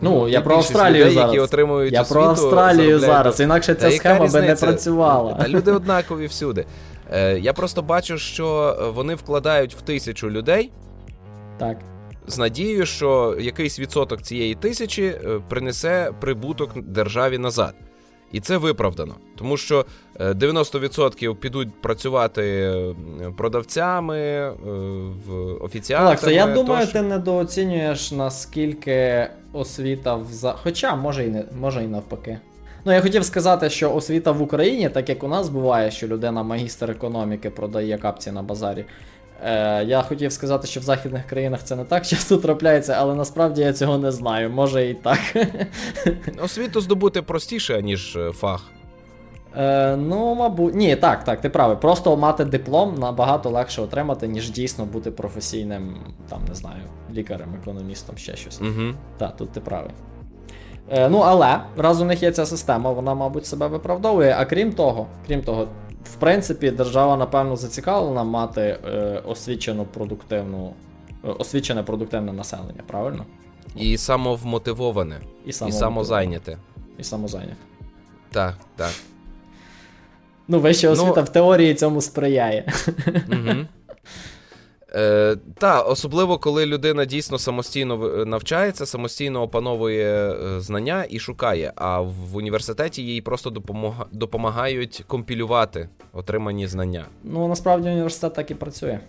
Ну, я про Австралію людей, зараз. які отримують Я освіту, про Австралію зараз, інакше ця схема би не працювала. Та люди однакові всюди. Е, я просто бачу, що вони вкладають в тисячу людей Так. З надією, що якийсь відсоток цієї тисячі е, принесе прибуток державі назад. І це виправдано, тому що е, 90% підуть працювати е, продавцями, е, в офіціантами. Олекса, я думаю, тощо. ти недооцінюєш наскільки освіта в за. Хоча, може і не може і навпаки. Ну, я хотів сказати, що освіта в Україні, так як у нас буває, що людина магістр економіки продає капці на базарі. Е, я хотів сказати, що в західних країнах це не так часто трапляється, але насправді я цього не знаю. Може і так. Освіту здобути простіше, ніж е, фах. Е, ну, мабуть, ні, так, так, ти правий. Просто мати диплом набагато легше отримати, ніж дійсно бути професійним, там, не знаю, лікарем, економістом, ще щось. Угу. Так, тут ти правий. Е, ну, але раз у них є ця система, вона, мабуть, себе виправдовує. А крім того, крім того, в принципі, держава, напевно, зацікавлена мати е, освічену продуктивну, е, освічене продуктивне населення, правильно? І самовмотивоване, І, і самозайняте. І самозайняте. Так, так. Ну, вища Ну- освіта в теорії цьому сприяє. Угу. Е, та, особливо коли людина дійсно самостійно навчається, самостійно опановує е, знання і шукає. А в університеті їй просто допомога- допомагають компілювати отримані знання. Ну, насправді університет так і працює.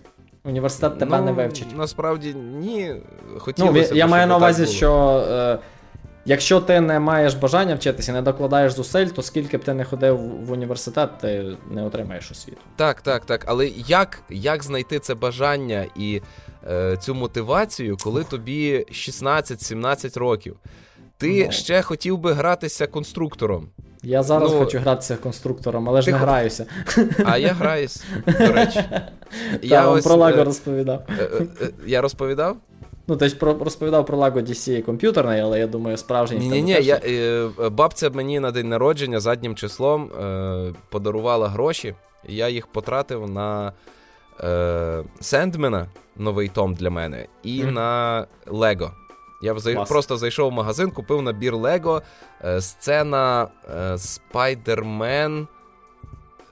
Університет тебе ну, не вивчить. Насправді ні. Ну, Хотілося б, я маю на увазі, було. що е, якщо ти не маєш бажання вчитися, не докладаєш зусиль, то скільки б ти не ходив в університет, ти не отримаєш освіту. Так, так, так. Але як, як знайти це бажання і е, цю мотивацію, коли тобі 16-17 років? Ти Ну. ще хотів би гратися конструктором. Я зараз Ну, хочу гратися конструктором, але ж не хо- граюся. А я граюсь, до речі. Я вам про Лаго е, розповідав. е, е, я розповідав? Ну, ти ж про, розповідав про Лаго DC комп'ютерний, але я думаю, справжній. Ні, ні, ні. Я, е, бабця мені на день народження заднім числом е, подарувала гроші, і я їх потратив на е, Сендмена, новий том для мене, і Мгм. на Лего. Я зай... Просто зайшов в магазин, купив набір Лего, е, сцена е, Спайдермен,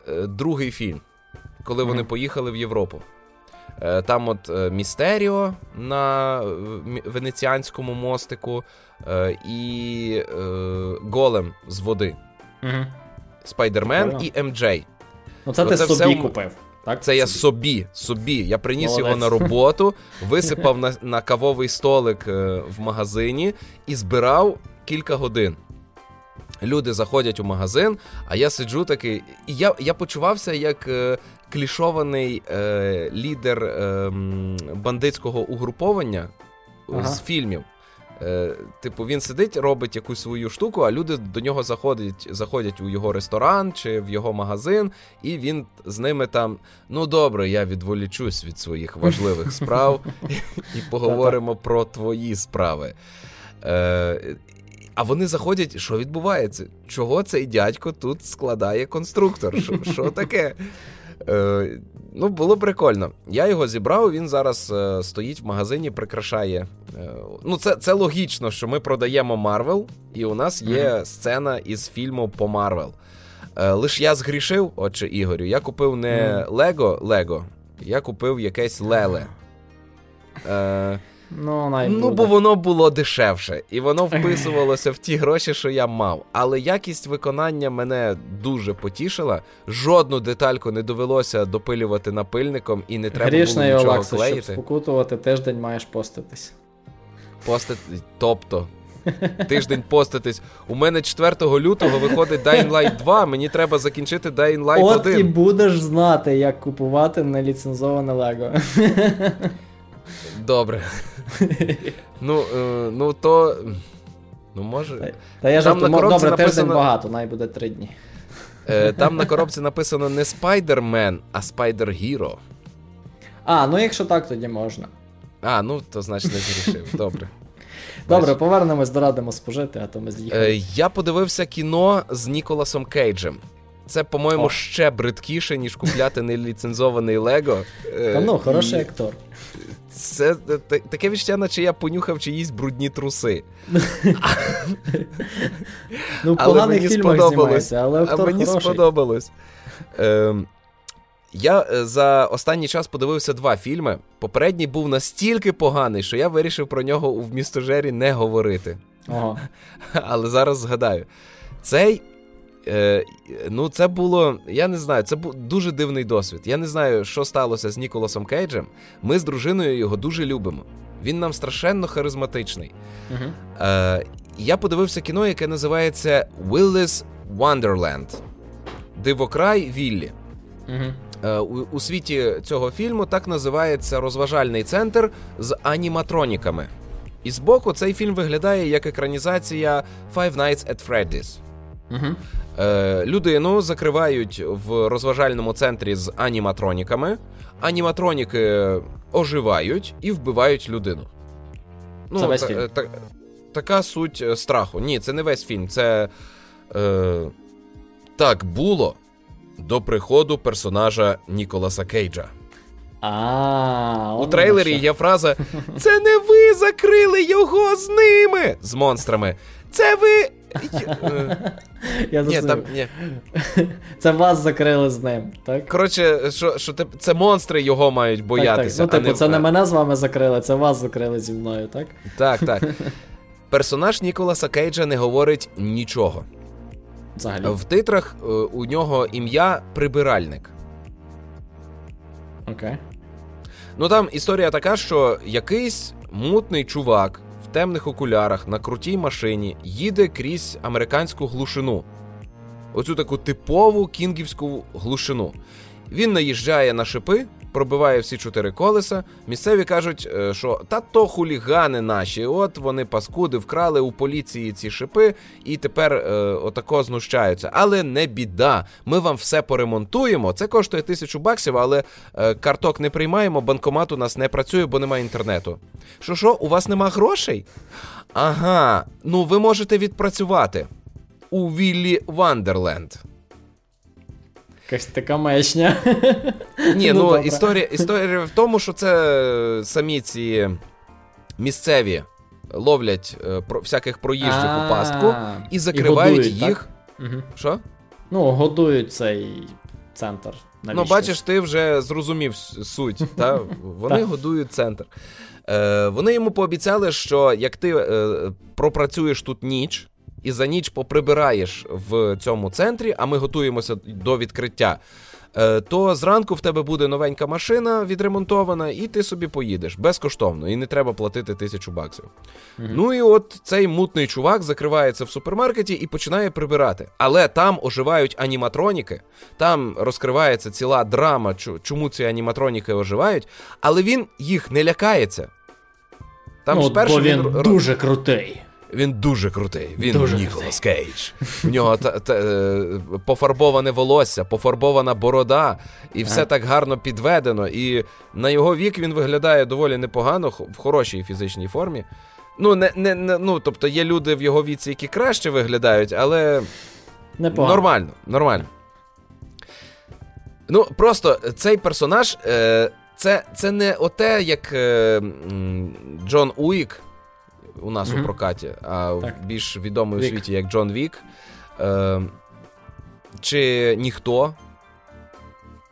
е, другий фільм, коли вони поїхали в Європу. Е, Там от е, Містеріо на е, венеціанському мостику і Голем з води. Спайдермен Прикольно. і МД. Ну, це ти Оце собі все купив. Так? Це я Собі. собі. Я приніс його на роботу, висипав на, на кавовий столик е, в магазині і збирав кілька годин. Люди заходять у магазин, а я сиджу такий. І я, я почувався як е, клішований е, лідер е, бандитського угруповання Ага. з фільмів. Е, типу, він сидить, робить якусь свою штуку, а люди до нього заходять, заходять у його ресторан чи в його магазин, і він з ними там. Ну добре, я відволічусь від своїх важливих справ і поговоримо про твої справи. Е, а вони заходять, що відбувається? Чого цей дядько тут складає конструктор? Що, що таке? Е, ну, було прикольно. Я його зібрав, він зараз е, стоїть в магазині, прикрашає. Е, ну, це, це логічно, що ми продаємо Марвел, і у нас є сцена із фільму по Марвел. Е, лиш я згрішив, отче Ігорю, я купив не Лего Лего, я купив якесь Леле. Е, Ну, най Ну, бо воно було дешевше, і воно вписувалося в ті гроші, що я мав. Але якість виконання мене дуже потішила. Жодну детальку не довелося допилювати напильником, і не треба Грішний було нічого Олекса, щоб спокутувати, тиждень маєш поститись. Пости... Тобто. Тиждень поститись. У мене 4 лютого виходить Dying Light 2, мені треба закінчити Dying Light От 1. і будеш знати, як купувати неліцензоване Лего. Добре. ну, е, ну то. Ну, може. Та я Там жартую, на коробці добре, тиждень багато, най буде три дні. Е, там на коробці написано не Spider-Man, а Spider-Hero. А, ну якщо так, тоді можна. А, ну то значить не зрішив. Добре. Добре, повернемось до радимо спожити, а то ми з'їхали. Е, я подивився кіно з Ніколасом Кейджем. Це, по-моєму, О. ще бридкіше, ніж купляти неліцензований Лего. Та ну, хороший і- актор. Це таке відчуття, наче я понюхав чиїсь брудні труси. Ну, в поганих фільмах знімається, але А мені сподобалось. Ем, я е, за останній час подивився два фільми. Попередній був настільки поганий, що я вирішив про нього в містожері не говорити. Ага. Але зараз згадаю. Цей. Е, ну, це було, я не знаю, це був дуже дивний досвід. Я не знаю, що сталося з Ніколасом Кейджем. Ми з дружиною його дуже любимо. Він нам страшенно харизматичний. Угу. Е, Я подивився кіно, яке називається Willis Wonderland. Дивокрай Віллі. Угу. У, у світі цього фільму так називається розважальний центр з аніматроніками. І збоку цей фільм виглядає як екранізація Five Nights at Freddy's. Угу. Е, Людину закривають в розважальному центрі з аніматроніками. Аніматроніки оживають і вбивають людину. Ну, це весь та, фільм. Та, така суть е, страху. Ні, це не весь фільм. Це е, так було до приходу персонажа Ніколаса Кейджа. А, У трейлері є фраза: Це не ви закрили його з ними з монстрами. Це ви. Я ні, там, ні. Це вас закрили з ним, так? Коротше, що що це монстри його мають боятися. Так, так. Ну, типу, не... це не мене з вами закрили, це вас закрили зі мною, так? Так, так. Персонаж Ніколаса Кейджа не говорить нічого. Взагалі. В титрах е, у нього ім'я прибиральник. Окей. Ну там історія така, що якийсь мутний чувак темних окулярах на крутій машині їде крізь американську глушину. Оцю таку типову кінгівську глушину. Він наїжджає на шипи, пробиває всі чотири колеса. Місцеві кажуть, е, що та то хулігани наші, от вони паскуди вкрали у поліції ці шипи і тепер е, отако знущаються. Але не біда. Ми вам все поремонтуємо. Це коштує тисячу баксів, але е, карток не приймаємо, банкомат у нас не працює, бо немає інтернету. Що що, у вас нема грошей? Ага, ну ви можете відпрацювати у Віллі Вандерленд. Якась така мечня. Ні, ну, ну історія історія в тому, що це самі ці місцеві ловлять е, про, всяких проїжджих у пастку і закривають їх. Що? Ну, годують цей центр. Ну, бачиш, ти вже зрозумів суть. та? Вони годують центр. Е, Вони йому пообіцяли, що як ти е, пропрацюєш тут ніч, і за ніч поприбираєш в цьому центрі, а ми готуємося до відкриття. Е, то зранку в тебе буде новенька машина відремонтована, і ти собі поїдеш безкоштовно, і не треба платити тисячу баксів. mm Ну і от цей мутний чувак закривається в супермаркеті і починає прибирати. Але там оживають аніматроніки, там розкривається ціла драма, чому ці аніматроніки оживають, але він їх не лякається. Там ну, спершу бо він, він дуже крутий. Він дуже крутий. Він дуже Ніколас Кейдж. У нього та, та, е, пофарбоване волосся, пофарбована борода, і все так гарно підведено. І на його вік він виглядає доволі непогано, в хорошій фізичній формі. Ну, не, не, не, ну, тобто є люди в його віці, які краще виглядають, але Непогано. нормально. нормально. Ну, просто цей персонаж, е, це це не оте, як е, Джон Уік у нас mm-hmm. у прокаті, а так. більш відомий у світі як Джон Вік. Е, Чи ніхто?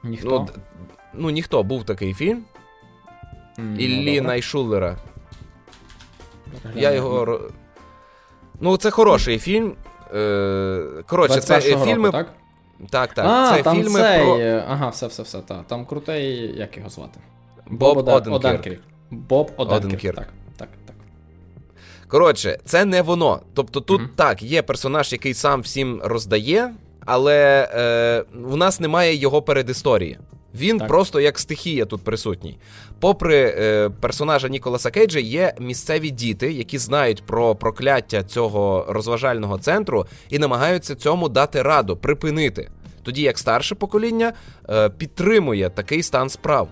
Ніхто. Ну, ну, ніхто був такий фільм. Mm, Іллі Найшулера. Я його. Ну, це хороший фільм. Е, Коротше, це фільми. Року, так? Так, так. А, це там фільми цей... про. Ага, все, все, все. Та. Там крутий, як його звати? Боб, Оденкірк. Боб Оденкірк. Так. Коротше, це не воно. Тобто тут mm-hmm. так, є персонаж, який сам всім роздає, але е, в нас немає його передісторії. Він так. просто як стихія тут присутній. Попри е, персонажа Ніколаса Кейджа, є місцеві діти, які знають про прокляття цього розважального центру і намагаються цьому дати раду, припинити. Тоді як старше покоління е, підтримує такий стан справ.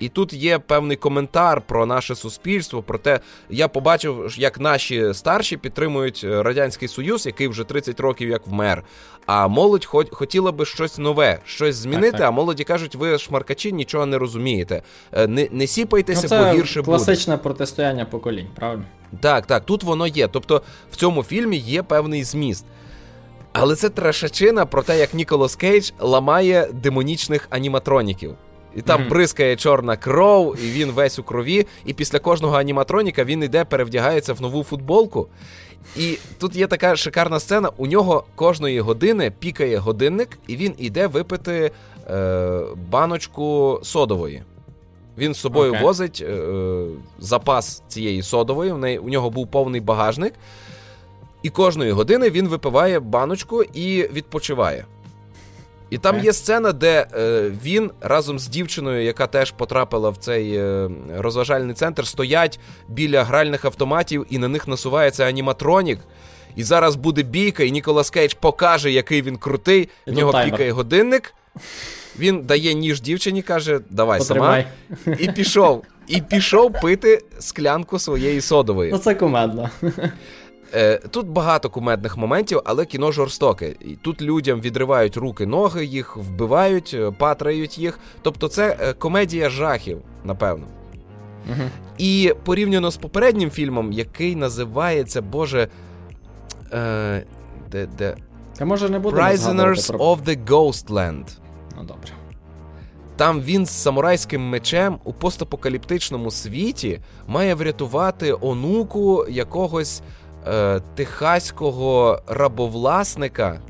І тут є певний коментар про наше суспільство. Про те, я побачив, як наші старші підтримують е, радянський союз, який вже 30 років як вмер. А молодь хотіла би щось нове, щось змінити. Так, так. А молоді кажуть, ви шмаркачі нічого не розумієте. Е, не не сіпайтеся, ну, це бо гірше буде. класичне протистояння поколінь, правильно? Так, так, тут воно є. Тобто в цьому фільмі є певний зміст. Але це трешачина про те, як Ніколас Кейдж ламає демонічних аніматроніків. І там mm-hmm. бризкає чорна кров, і він весь у крові. І після кожного аніматроніка він йде, перевдягається в нову футболку. І тут є така шикарна сцена. У нього кожної години пікає годинник, і він іде випити е, баночку содової. Він з собою okay. возить е, запас цієї содової. У, неї, у нього був повний багажник. І кожної години він випиває баночку і відпочиває. І там є сцена, де е, він разом з дівчиною, яка теж потрапила в цей е, розважальний центр, стоять біля гральних автоматів, і на них насувається аніматронік. І зараз буде бійка, і Ніколас Кейдж покаже, який він крутий. В нього таймер. пікає годинник. Він дає ніж дівчині, каже, давай Потримай. сама. І пішов. І пішов пити склянку своєї содової. Оце кумедно. Е, Тут багато кумедних моментів, але кіно жорстоке. І Тут людям відривають руки, ноги, їх вбивають, е, патрають їх. Тобто, це е, комедія жахів, напевно. Угу. І порівняно з попереднім фільмом, який називається Боже. Е, де, де... Та може не Prisoners про... of the Ghostland. Ну, добре. Там він з самурайським мечем у постапокаліптичному світі має врятувати онуку якогось е, техаського рабовласника,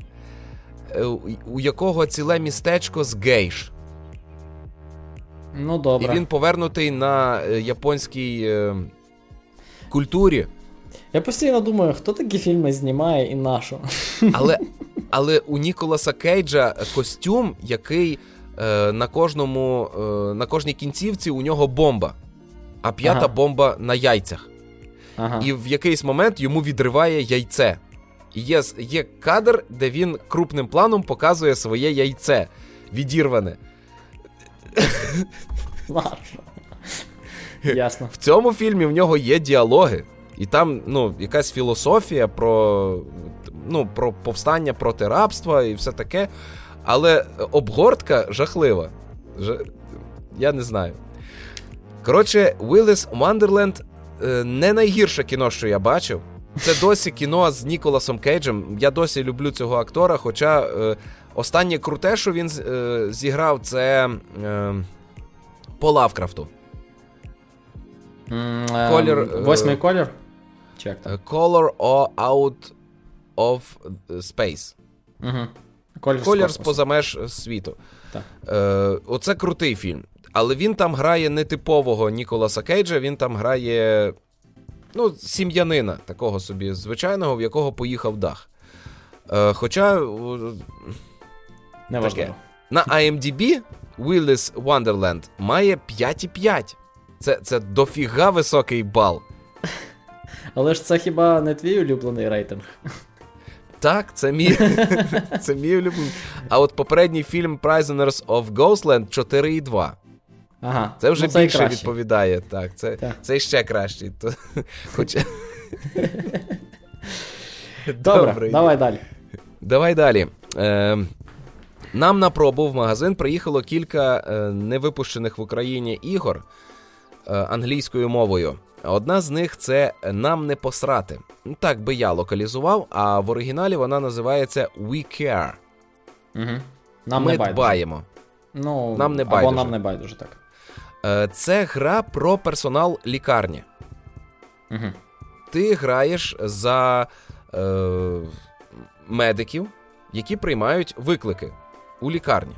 е, у якого ціле містечко з гейш. Ну, добре. І він повернутий на е, японській е, культурі. Я постійно думаю, хто такі фільми знімає і на що? Але але у Ніколаса Кейджа костюм, який е, на кожному, е, на кожній кінцівці у нього бомба, а п'ята ага. бомба на яйцях. Ага. І в якийсь момент йому відриває яйце. І є є кадр, де він крупним планом показує своє яйце відірване. Ясно. В цьому фільмі в нього є діалоги. І там ну, якась філософія про ну, про повстання проти рабства і все таке. Але обгортка жахлива. Ж... Я не знаю. Коротше, Willis Wonderland не найгірше кіно, що я бачив. Це досі кіно з Ніколасом Кейджем. Я досі люблю цього актора. Хоча е, останнє круте, що він е, зіграв, це е, по Лавкрафту. Mm, колір, Восьмий колір? Чи Color Out of Space. Угу. Колір, Колір з поза меж світу. Так. Е, Оце крутий фільм. Але він там грає не типового Ніколаса Кейджа, він там грає ну, сім'янина такого собі звичайного, в якого поїхав дах. Е, Хоча. Неважливо. На IMDb Willis Wonderland має 5,5. Це це дофіга високий бал. Але ж це хіба не твій улюблений рейтинг? Так, це мій це мій улюблений. А от попередній фільм Prisoners of Ghostland 4,2. Ага, Це вже ну, більше відповідає. Так, це так. це ще кращий. То, хоч... Добре, Добре, давай далі. Давай далі. Е, Нам на пробу в магазин приїхало кілька е, невипущених в Україні ігор е, англійською мовою. Одна з них це Нам не посрати. Так би я локалізував, а в оригіналі вона називається We Care. Угу. Нам Ми не дбаємо. Ну, Нам не байдуже. Або нам не байдуже, так. Е, це гра про персонал лікарні. Угу. Ти граєш за е, медиків, які приймають виклики у лікарні.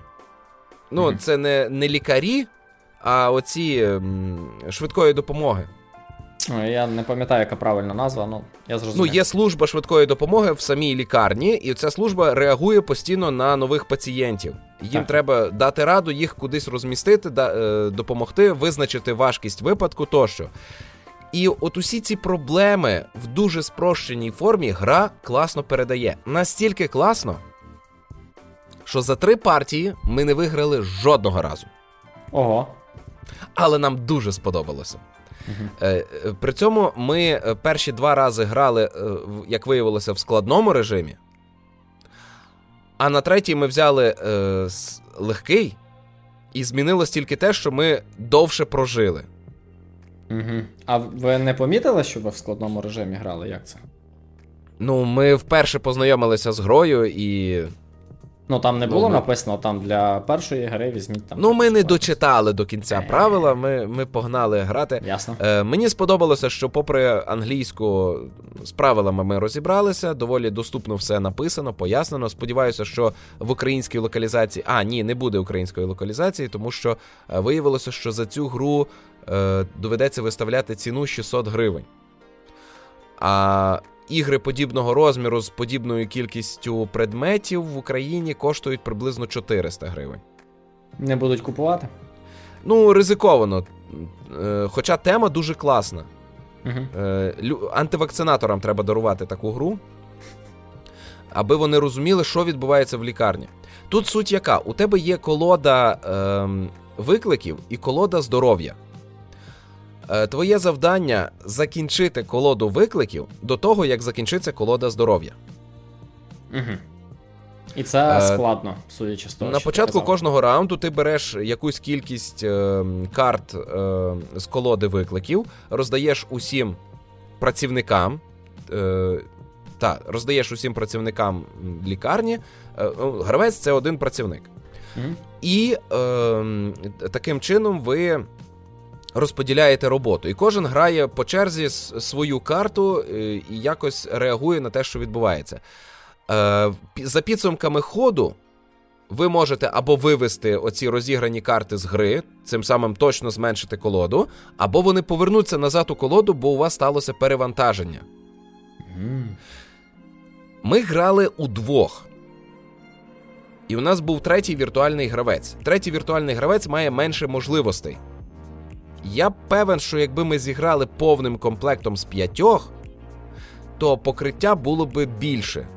Ну, угу. це не не лікарі, а оці м, швидкої допомоги. Я не пам'ятаю, яка правильна назва, ну я зрозумів. Ну, є служба швидкої допомоги в самій лікарні, і ця служба реагує постійно на нових пацієнтів. Їм так. треба дати раду, їх кудись розмістити, е, допомогти, визначити важкість випадку тощо. І от усі ці проблеми в дуже спрощеній формі гра класно передає. Настільки класно, що за три партії ми не виграли жодного разу. Ого. Але нам дуже сподобалося. Uh-huh. При цьому ми перші два рази грали, як виявилося, в складному режимі. А на третій ми взяли е, легкий, і змінилось тільки те, що ми довше прожили. Угу. А ви не помітили, що ви в складному режимі грали? Як це? Ну, ми вперше познайомилися з грою і Ну там не було ну, написано там для першої гри візьміть там. Ну, ми не дочитали до кінця е. правила, ми ми погнали грати. Ясно. Е, Мені сподобалося, що, попри англійську, з правилами ми розібралися, доволі доступно все написано, пояснено. Сподіваюся, що в українській локалізації. А, ні, не буде української локалізації, тому що е, виявилося, що за цю гру е, доведеться виставляти ціну 600 гривень. А ігри подібного розміру з подібною кількістю предметів в Україні коштують приблизно 400 гривень. Не будуть купувати? Ну, ризиковано. Е, хоча тема дуже класна. Угу. Антивакцинаторам треба дарувати таку гру, аби вони розуміли, що відбувається в лікарні. Тут суть яка? У тебе є колода е, викликів і колода здоров'я. Е, твоє завдання закінчити колоду викликів до того, як закінчиться колода здоров'я. Угу. І це е, складно, судячи з того. На початку кожного раунду ти береш якусь кількість е, карт е, з колоди викликів, роздаєш усім працівникам. Е, та, роздаєш усім працівникам лікарні. Е, гравець це один працівник. mm І ем, таким чином ви розподіляєте роботу. І кожен грає по черзі свою карту е, і якось реагує на те, що відбувається. Е, за підсумками ходу. Ви можете або вивести оці розіграні карти з гри, цим самим точно зменшити колоду, або вони повернуться назад у колоду, бо у вас сталося перевантаження. Ми грали удвох. І у нас був третій віртуальний гравець. Третій віртуальний гравець має менше можливостей. Я певен, що якби ми зіграли повним комплектом з п'ятьох, то покриття було би більше.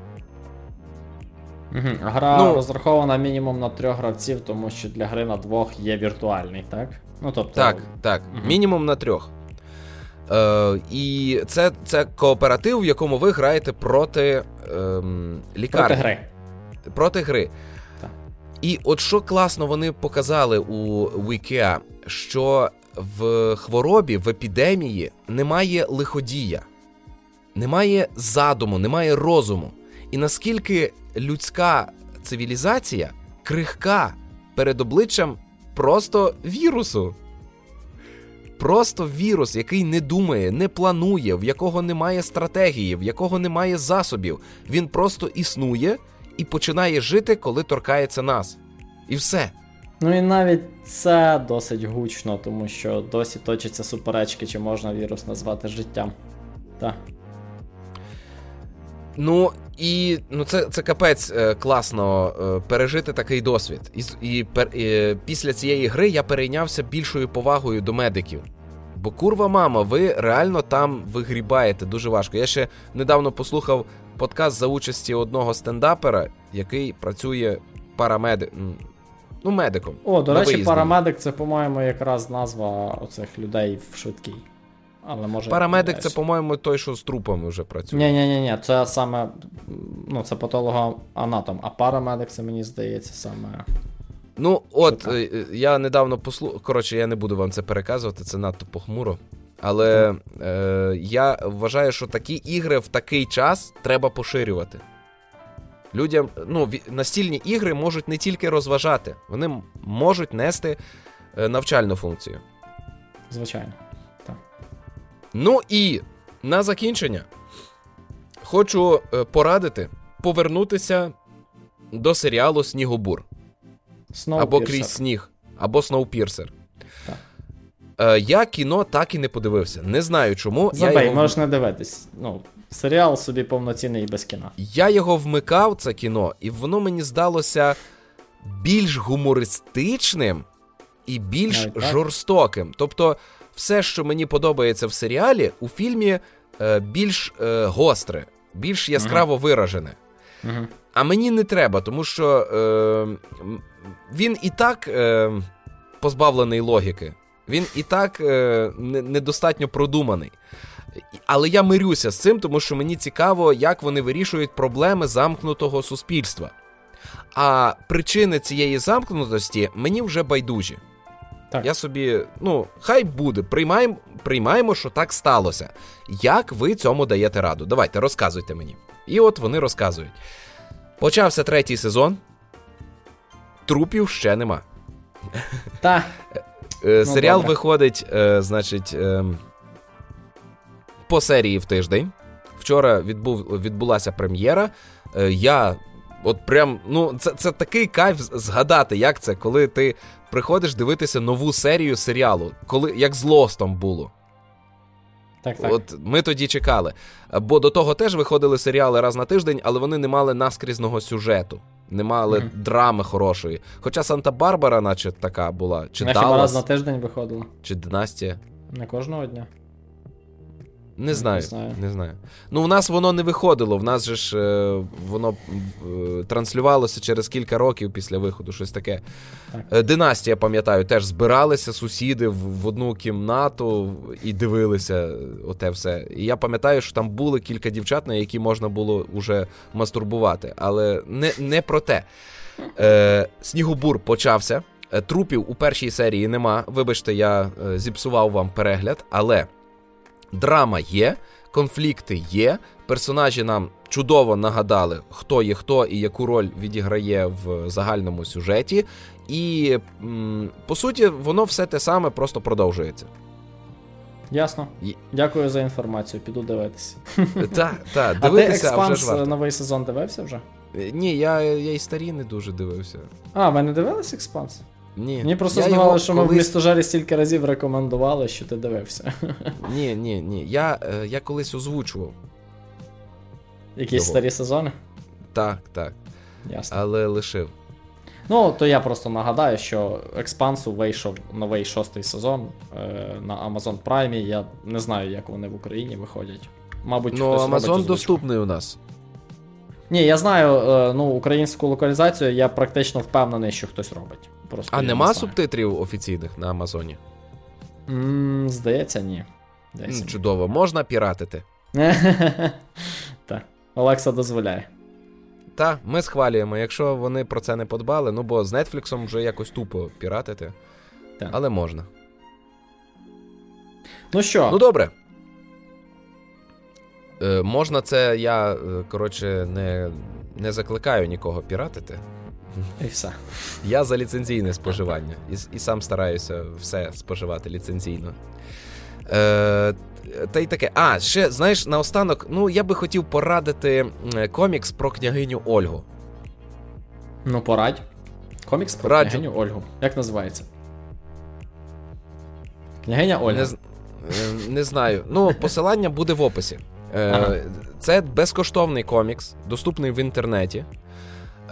Угу. Гра ну, розрахована мінімум на трьох гравців, тому що для гри на двох є віртуальний, так? Ну, тобто... Так, так. Угу. Мінімум на трьох. Е, І це це кооператив, в якому ви граєте проти е, лікарні. Проти гри. Проти гри. Так. І от що класно вони показали у Wikea, що в хворобі, в епідемії немає лиходія, немає задуму, немає розуму. І наскільки людська цивілізація крихка перед обличчям просто вірусу. Просто вірус, який не думає, не планує, в якого немає стратегії, в якого немає засобів. Він просто існує і починає жити, коли торкається нас. І все. Ну і навіть це досить гучно, тому що досі точаться суперечки, чи можна вірус назвати життям. Так. Ну, і ну, це це капець е, класно е, пережити такий досвід. І і, і після цієї гри я перейнявся більшою повагою до медиків. Бо курва мама, ви реально там вигрібаєте дуже важко. Я ще недавно послухав подкаст за участі одного стендапера, який працює парамедиком. Ну, медиком. О, до речі, виїзді. парамедик це, по-моєму, якраз назва оцих людей в швидкій. Але може. Парамедик це, по-моєму, той, що з трупами вже працює. Ні, ні, ні, ні, це саме. Ну, це патологоанатом, а парамедик, це мені здається, саме. Ну, от. Е, я недавно послухав. Коротше, я не буду вам це переказувати, це надто похмуро. Але е, я вважаю, що такі ігри в такий час треба поширювати. Людям ну, настільні ігри можуть не тільки розважати, вони можуть нести е, навчальну функцію. Звичайно. так. Ну і на закінчення хочу е, порадити повернутися до серіалу Снігобур. Або Крізь сніг, або Сноупірсер. Е, я кіно так і не подивився. Не знаю чому. Забей, я його... можеш не дивитись. Ну, Серіал собі повноцінний і без кіно. Я його вмикав, це кіно, і воно мені здалося більш гумористичним і більш жорстоким. Тобто, все, що мені подобається в серіалі, у фільмі е, більш е, гостре, більш яскраво uh виражене. uh А мені не треба, тому що е, він і так е, позбавлений логіки. Він і так е, недостатньо продуманий. Але я мирюся з цим, тому що мені цікаво, як вони вирішують проблеми замкнутого суспільства. А причини цієї замкнутості мені вже байдужі. Так. Я собі, ну, хай буде, приймаємо, приймаємо, що так сталося. Як ви цьому даєте раду? Давайте, розказуйте мені. І от вони розказують. Почався третій сезон, трупів ще нема. Так. Е, ну, серіал ну, виходить, е, значить, е, по серії в тиждень. Вчора відбув, відбулася прем'єра. Е, я от прям, ну, це це такий кайф згадати, як це, коли ти приходиш дивитися нову серію серіалу, коли як з Лостом було. Так, так. От ми тоді чекали. Бо до того теж виходили серіали раз на тиждень, але вони не мали наскрізного сюжету, не мали mm-hmm. драми хорошої. Хоча Санта-Барбара, наче така була. Чи Даллас, раз на тиждень виходило. Чи Династія. Не кожного дня. Не знаю, не знаю. Не знаю. Ну, в нас воно не виходило. В нас же ж е, воно е, транслювалося через кілька років після виходу, щось таке. Так. Е, Династія, пам'ятаю, теж збиралися сусіди в, в одну кімнату і дивилися оте все. І я пам'ятаю, що там були кілька дівчат, на які можна було уже мастурбувати. Але не не про те. Е, Снігобур почався. Е, трупів у першій серії нема. Вибачте, я е, зіпсував вам перегляд, але драма є, конфлікти є. Персонажі нам чудово нагадали, хто є хто і яку роль відіграє в загальному сюжеті. І по суті, воно все те саме просто продовжується. Ясно. Дякую за інформацію. Піду дивитися. Так, так, дивитися, а ти вже новий сезон дивився вже? Е, ні, я я і старі не дуже дивився. А, ви не дивились Експанс? Ні. Мені просто здавалося, що колись... ми в містожарі стільки разів рекомендували, що ти дивився. Ні, ні, ні. Я е, я колись озвучував. Якісь його. старі сезони? Так, так. Ясно. Але лишив. Ну, то я просто нагадаю, що Експансу вийшов новий шостий сезон е, на Amazon Prime. Я не знаю, як вони в Україні виходять. Мабуть, Ну, Amazon доступний у нас. Ні, я знаю е, ну, українську локалізацію, я практично впевнений, що хтось робить. Просто А нема не субтитрів офіційних на Амазоні? Mm, здається, ні. Здається, Чудово, можна піратити. Так, Олекса дозволяє. Так, ми схвалюємо, якщо вони про це не подбали, ну бо з Нетфліксом вже якось тупо піратити. Так. Але можна. Ну що? Ну добре. Е, Можна це я, е, коротше, не не закликаю нікого піратити. І все. Я за ліцензійне споживання. І і сам стараюся все споживати ліцензійно. Е, Та й таке. А, ще, знаєш, наостанок, ну, я би хотів порадити комікс про княгиню Ольгу. Ну, порадь. Комікс про Раджу. княгиню Ольгу. Як називається? Княгиня Ольга. Не, е, не знаю. Ну, посилання буде в описі. Е, ага. Це безкоштовний комікс, доступний в інтернеті.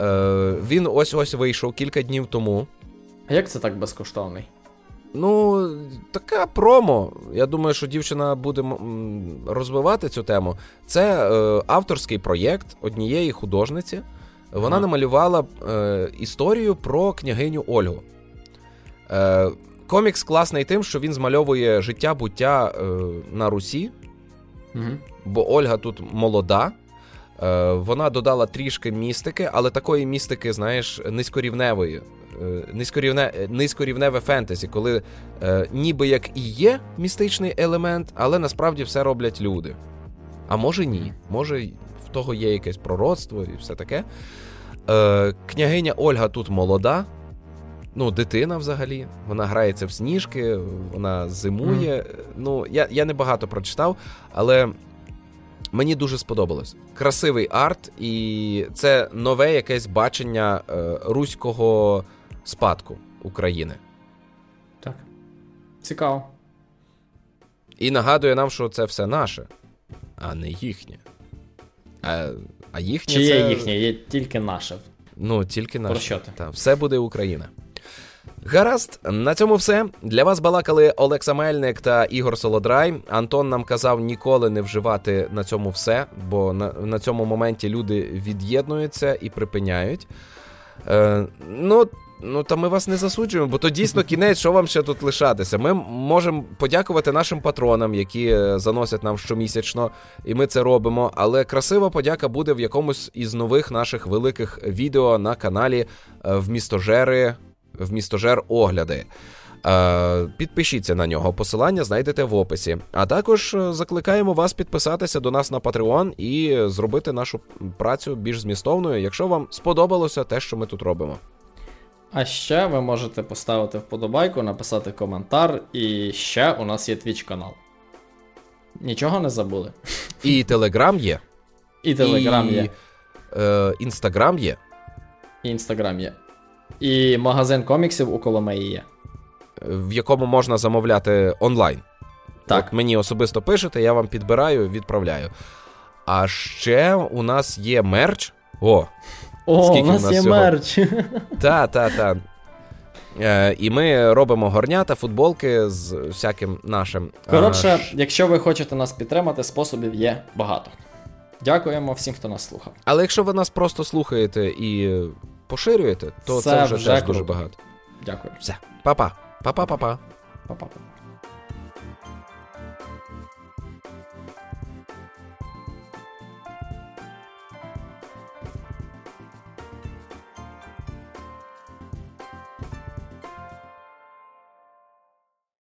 Е, Він ось ось вийшов кілька днів тому. А як це так безкоштовний? Ну, така промо. Я думаю, що дівчина буде розвивати цю тему. Це е, авторський проєкт однієї художниці. Вона ага. намалювала е, історію про княгиню Ольгу. Е, Комікс класний тим, що він змальовує життя буття е, на Русі. Угу. Бо Ольга тут молода. Е, Вона додала трішки містики, але такої містики, знаєш, низькорівневої. Е, низькорівне, Низькорівневе фентезі, коли е, ніби як і є містичний елемент, але насправді все роблять люди. А може ні. Може, в того є якесь пророцтво і все таке. Е, Княгиня Ольга тут молода. Ну, дитина взагалі, вона грається в сніжки, вона зимує. Mm. Ну, я я не багато прочитав, але мені дуже сподобалось. Красивий арт, і це нове якесь бачення е, руського спадку України. Так. Цікаво. І нагадує нам, що це все наше, а не їхнє. А а їхнє Чи це... є їхнє, є тільки наше. Ну, тільки наше. Про що ти? Так, все буде Україна. Гаразд, на цьому все. Для вас балакали Олекса Мельник та Ігор Солодрай. Антон нам казав ніколи не вживати на цьому все, бо на на цьому моменті люди від'єднуються і припиняють. Е, Ну, Ну, та ми вас не засуджуємо, бо то дійсно кінець, що вам ще тут лишатися. Ми можемо подякувати нашим патронам, які е, заносять нам щомісячно, і ми це робимо. Але красива подяка буде в якомусь із нових наших великих відео на каналі е, в містожери, в містожер огляди. Е, підпишіться на нього, посилання знайдете в описі. А також закликаємо вас підписатися до нас на Patreon і зробити нашу працю більш змістовною, якщо вам сподобалося те, що ми тут робимо. А ще ви можете поставити вподобайку, написати коментар, і ще у нас є Twitch канал. Нічого не забули. І Телеграм є. І Телеграм є. Е, Інстаграм є. І Інстаграм є. І магазин коміксів у Коломиї є. В якому можна замовляти онлайн. Так. От Мені особисто пишете, я вам підбираю, відправляю. А ще у нас є мерч. О, О, Скільки у нас, у нас є всього? мерч. Та, та, та. Е, І ми робимо горнята, футболки з всяким нашим. Коротше, а... якщо ви хочете нас підтримати, способів є багато. Дякуємо всім, хто нас слухав. Але якщо ви нас просто слухаєте і поширюєте, то це, це вже, теж круто. дуже багато. Дякую. Все, Па-па. Па-па-па-па. Па-па-па.